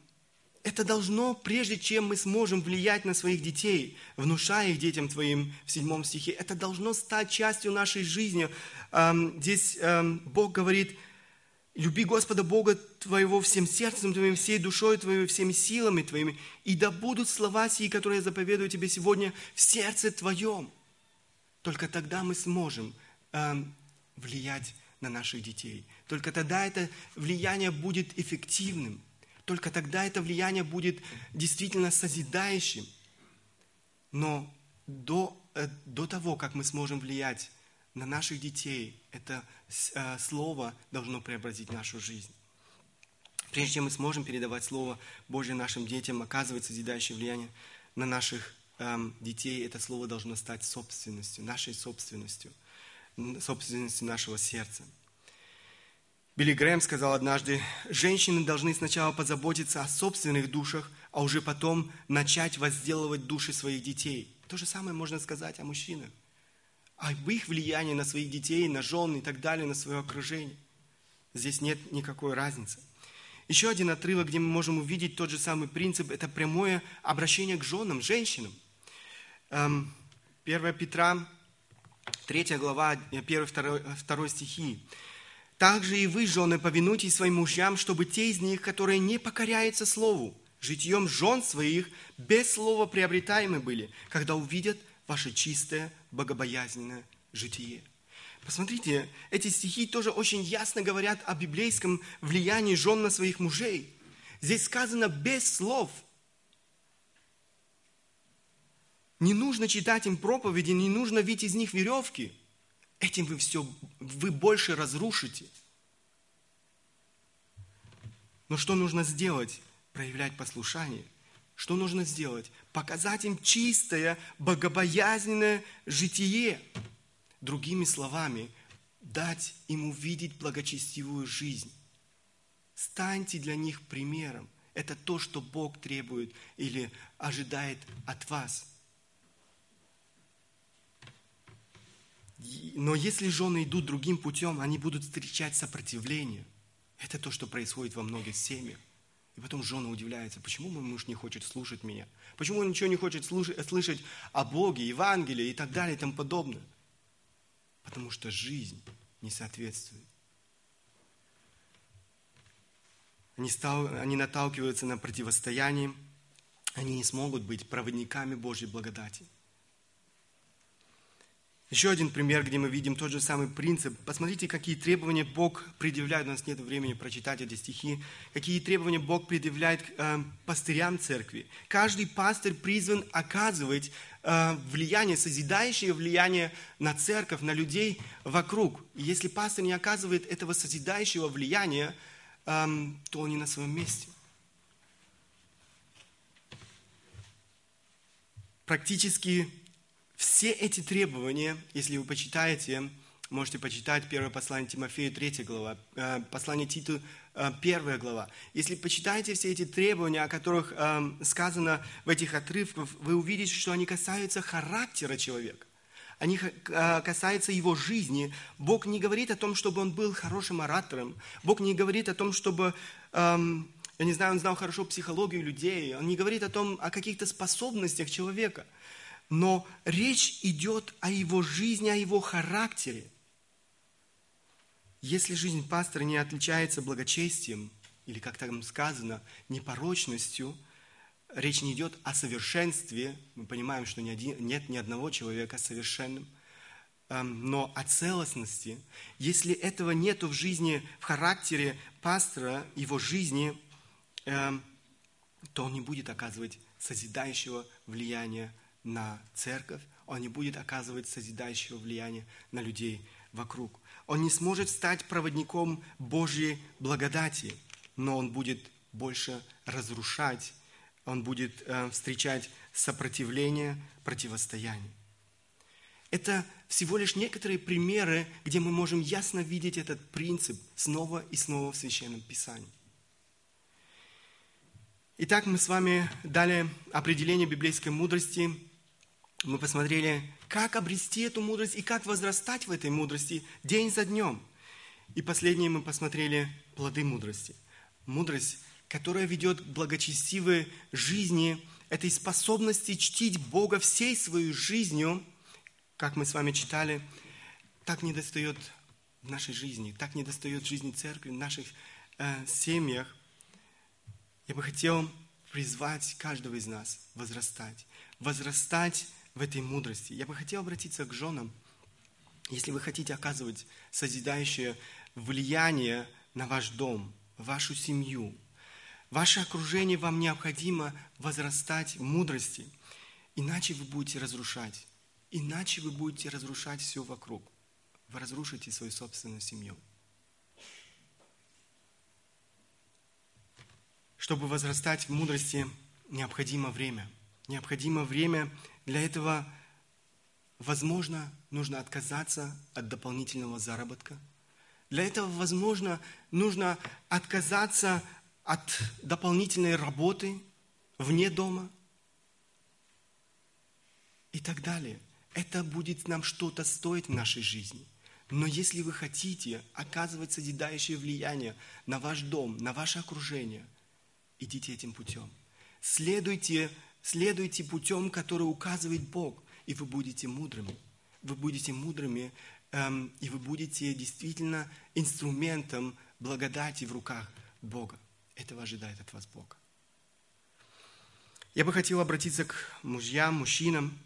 [SPEAKER 1] это должно, прежде чем мы сможем влиять на своих детей, внушая их детям твоим в седьмом стихе, это должно стать частью нашей жизни. Здесь Бог говорит, люби Господа Бога твоего всем сердцем твоим, всей душой твоей, всеми силами твоими, и да будут слова сии, которые я заповедую тебе сегодня, в сердце твоем. Только тогда мы сможем влиять на наших детей. Только тогда это влияние будет эффективным. Только тогда это влияние будет действительно созидающим. Но до, э, до того, как мы сможем влиять на наших детей, это э, слово должно преобразить нашу жизнь. Прежде чем мы сможем передавать Слово Божье нашим детям, оказывать созидающее влияние на наших эм, детей, это Слово должно стать собственностью, нашей собственностью, собственностью нашего сердца. Билли Грэм сказал однажды, женщины должны сначала позаботиться о собственных душах, а уже потом начать возделывать души своих детей. То же самое можно сказать о мужчинах. Об их влиянии на своих детей, на жен и так далее, на свое окружение. Здесь нет никакой разницы. Еще один отрывок, где мы можем увидеть тот же самый принцип, это прямое обращение к женам, женщинам. 1 эм, Петра, 3 глава, 1-2 стихи. Также и вы, жены, повинуйтесь своим мужьям, чтобы те из них, которые не покоряются слову, житьем жен своих без слова приобретаемы были, когда увидят ваше чистое, богобоязненное житие. Посмотрите, эти стихи тоже очень ясно говорят о библейском влиянии жен на своих мужей. Здесь сказано без слов. Не нужно читать им проповеди, не нужно видеть из них веревки – Этим вы все, вы больше разрушите. Но что нужно сделать? Проявлять послушание. Что нужно сделать? Показать им чистое, богобоязненное житие. Другими словами, дать им увидеть благочестивую жизнь. Станьте для них примером. Это то, что Бог требует или ожидает от вас – Но если жены идут другим путем, они будут встречать сопротивление. Это то, что происходит во многих семьях. И потом жена удивляется, почему мой муж не хочет слушать меня? Почему он ничего не хочет слушать, слышать о Боге, Евангелии и так далее и тому подобное? Потому что жизнь не соответствует. Они, стал, они наталкиваются на противостояние, они не смогут быть проводниками Божьей благодати – еще один пример, где мы видим тот же самый принцип. Посмотрите, какие требования Бог предъявляет. У нас нет времени прочитать эти стихи. Какие требования Бог предъявляет э, пастырям церкви. Каждый пастырь призван оказывать э, влияние, созидающее влияние на церковь, на людей вокруг. И если пастырь не оказывает этого созидающего влияния, э, то он не на своем месте. Практически все эти требования, если вы почитаете, можете почитать первое послание Тимофею, 3 глава, э, послание Титу, 1 э, глава. Если почитаете все эти требования, о которых э, сказано в этих отрывках, вы увидите, что они касаются характера человека. Они касаются его жизни. Бог не говорит о том, чтобы он был хорошим оратором. Бог не говорит о том, чтобы эм, я не знаю, он знал хорошо психологию людей, он не говорит о том, о каких-то способностях человека – но речь идет о его жизни, о его характере. Если жизнь пастора не отличается благочестием, или, как там сказано, непорочностью, речь не идет о совершенстве, мы понимаем, что ни один, нет ни одного человека совершенным, эм, но о целостности. Если этого нет в жизни, в характере пастора, его жизни, эм, то он не будет оказывать созидающего влияния на церковь, он не будет оказывать созидающего влияния на людей вокруг. Он не сможет стать проводником Божьей благодати, но он будет больше разрушать, он будет э, встречать сопротивление, противостояние. Это всего лишь некоторые примеры, где мы можем ясно видеть этот принцип снова и снова в Священном Писании. Итак, мы с вами дали определение библейской мудрости – мы посмотрели, как обрести эту мудрость и как возрастать в этой мудрости день за днем. И последнее мы посмотрели плоды мудрости. Мудрость которая ведет к благочестивой жизни, этой способности чтить Бога всей своей жизнью, как мы с вами читали, так не достает в нашей жизни, так не достает жизни церкви, в наших э, семьях. Я бы хотел призвать каждого из нас возрастать, возрастать в этой мудрости. Я бы хотел обратиться к женам. Если вы хотите оказывать созидающее влияние на ваш дом, вашу семью, ваше окружение, вам необходимо возрастать в мудрости. Иначе вы будете разрушать. Иначе вы будете разрушать все вокруг. Вы разрушите свою собственную семью. Чтобы возрастать в мудрости, необходимо время. Необходимо время. Для этого, возможно, нужно отказаться от дополнительного заработка. Для этого, возможно, нужно отказаться от дополнительной работы вне дома и так далее. Это будет нам что-то стоить в нашей жизни. Но если вы хотите оказывать созидающее влияние на ваш дом, на ваше окружение – идите этим путем. Следуйте, следуйте путем, который указывает Бог, и вы будете мудрыми. Вы будете мудрыми, эм, и вы будете действительно инструментом благодати в руках Бога. Этого ожидает от вас Бог. Я бы хотел обратиться к мужьям, мужчинам.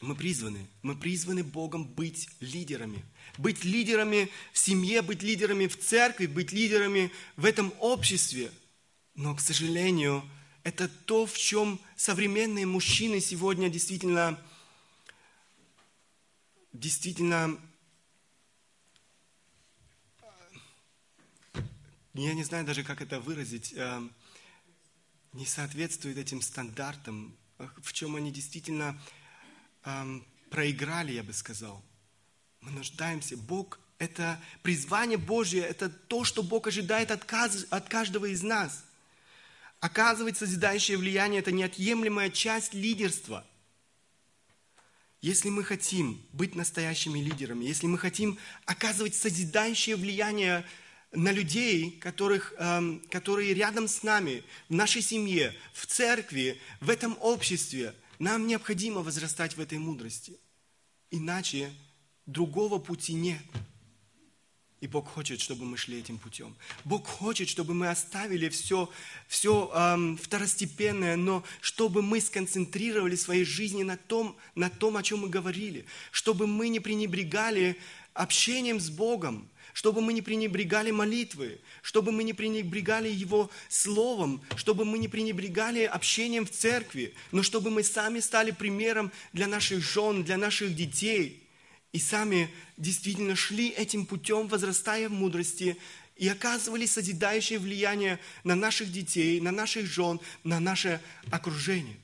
[SPEAKER 1] Мы призваны, мы призваны Богом быть лидерами. Быть лидерами в семье, быть лидерами в церкви, быть лидерами в этом обществе – но, к сожалению, это то, в чем современные мужчины сегодня действительно, действительно, я не знаю даже, как это выразить, э, не соответствует этим стандартам, в чем они действительно э, проиграли, я бы сказал. Мы нуждаемся. Бог – это призвание Божье, это то, что Бог ожидает от каждого из нас – Оказывать созидающее влияние – это неотъемлемая часть лидерства. Если мы хотим быть настоящими лидерами, если мы хотим оказывать созидающее влияние на людей, которых, эм, которые рядом с нами, в нашей семье, в церкви, в этом обществе, нам необходимо возрастать в этой мудрости. Иначе другого пути нет – и Бог хочет, чтобы мы шли этим путем. Бог хочет, чтобы мы оставили все, все эм, второстепенное, но чтобы мы сконцентрировали своей жизни на том, на том, о чем мы говорили. Чтобы мы не пренебрегали общением с Богом, чтобы мы не пренебрегали молитвы, чтобы мы не пренебрегали Его Словом, чтобы мы не пренебрегали общением в церкви, но чтобы мы сами стали примером для наших жен, для наших детей – и сами действительно шли этим путем, возрастая в мудрости, и оказывали созидающее влияние на наших детей, на наших жен, на наше окружение.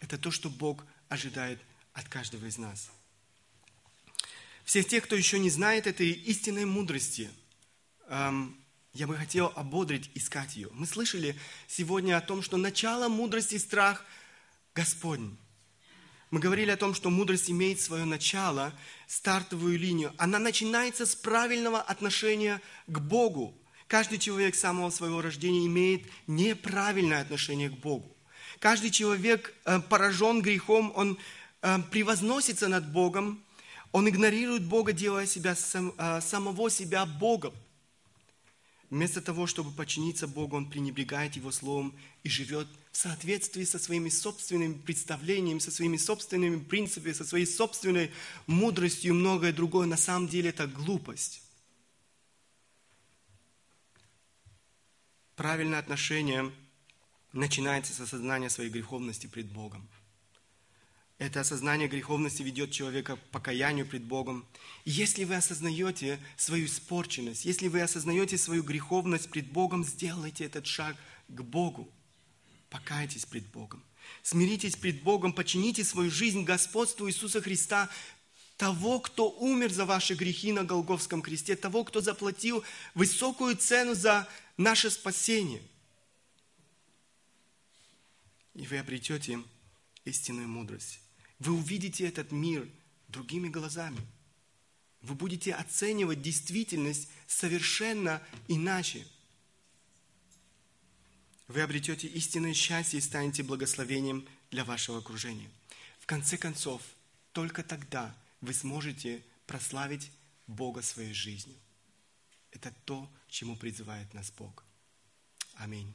[SPEAKER 1] Это то, что Бог ожидает от каждого из нас. Всех тех, кто еще не знает этой истинной мудрости, эм, я бы хотел ободрить, искать ее. Мы слышали сегодня о том, что начало мудрости – страх Господень. Мы говорили о том, что мудрость имеет свое начало, стартовую линию. Она начинается с правильного отношения к Богу. Каждый человек с самого своего рождения имеет неправильное отношение к Богу. Каждый человек э, поражен грехом, он э, превозносится над Богом, он игнорирует Бога, делая себя, э, самого себя Богом. Вместо того, чтобы подчиниться Богу, он пренебрегает Его Словом и живет в соответствии со своими собственными представлениями, со своими собственными принципами, со своей собственной мудростью и многое другое. На самом деле это глупость. Правильное отношение начинается с осознания своей греховности пред Богом – это осознание греховности ведет человека к покаянию пред Богом. И если вы осознаете свою испорченность, если вы осознаете свою греховность пред Богом, сделайте этот шаг к Богу. Покайтесь пред Богом. Смиритесь пред Богом, почините свою жизнь господству Иисуса Христа, того, кто умер за ваши грехи на Голговском кресте, того, кто заплатил высокую цену за наше спасение. И вы обретете истинную мудрость. Вы увидите этот мир другими глазами. Вы будете оценивать действительность совершенно иначе. Вы обретете истинное счастье и станете благословением для вашего окружения. В конце концов, только тогда вы сможете прославить Бога своей жизнью. Это то, чему призывает нас Бог. Аминь.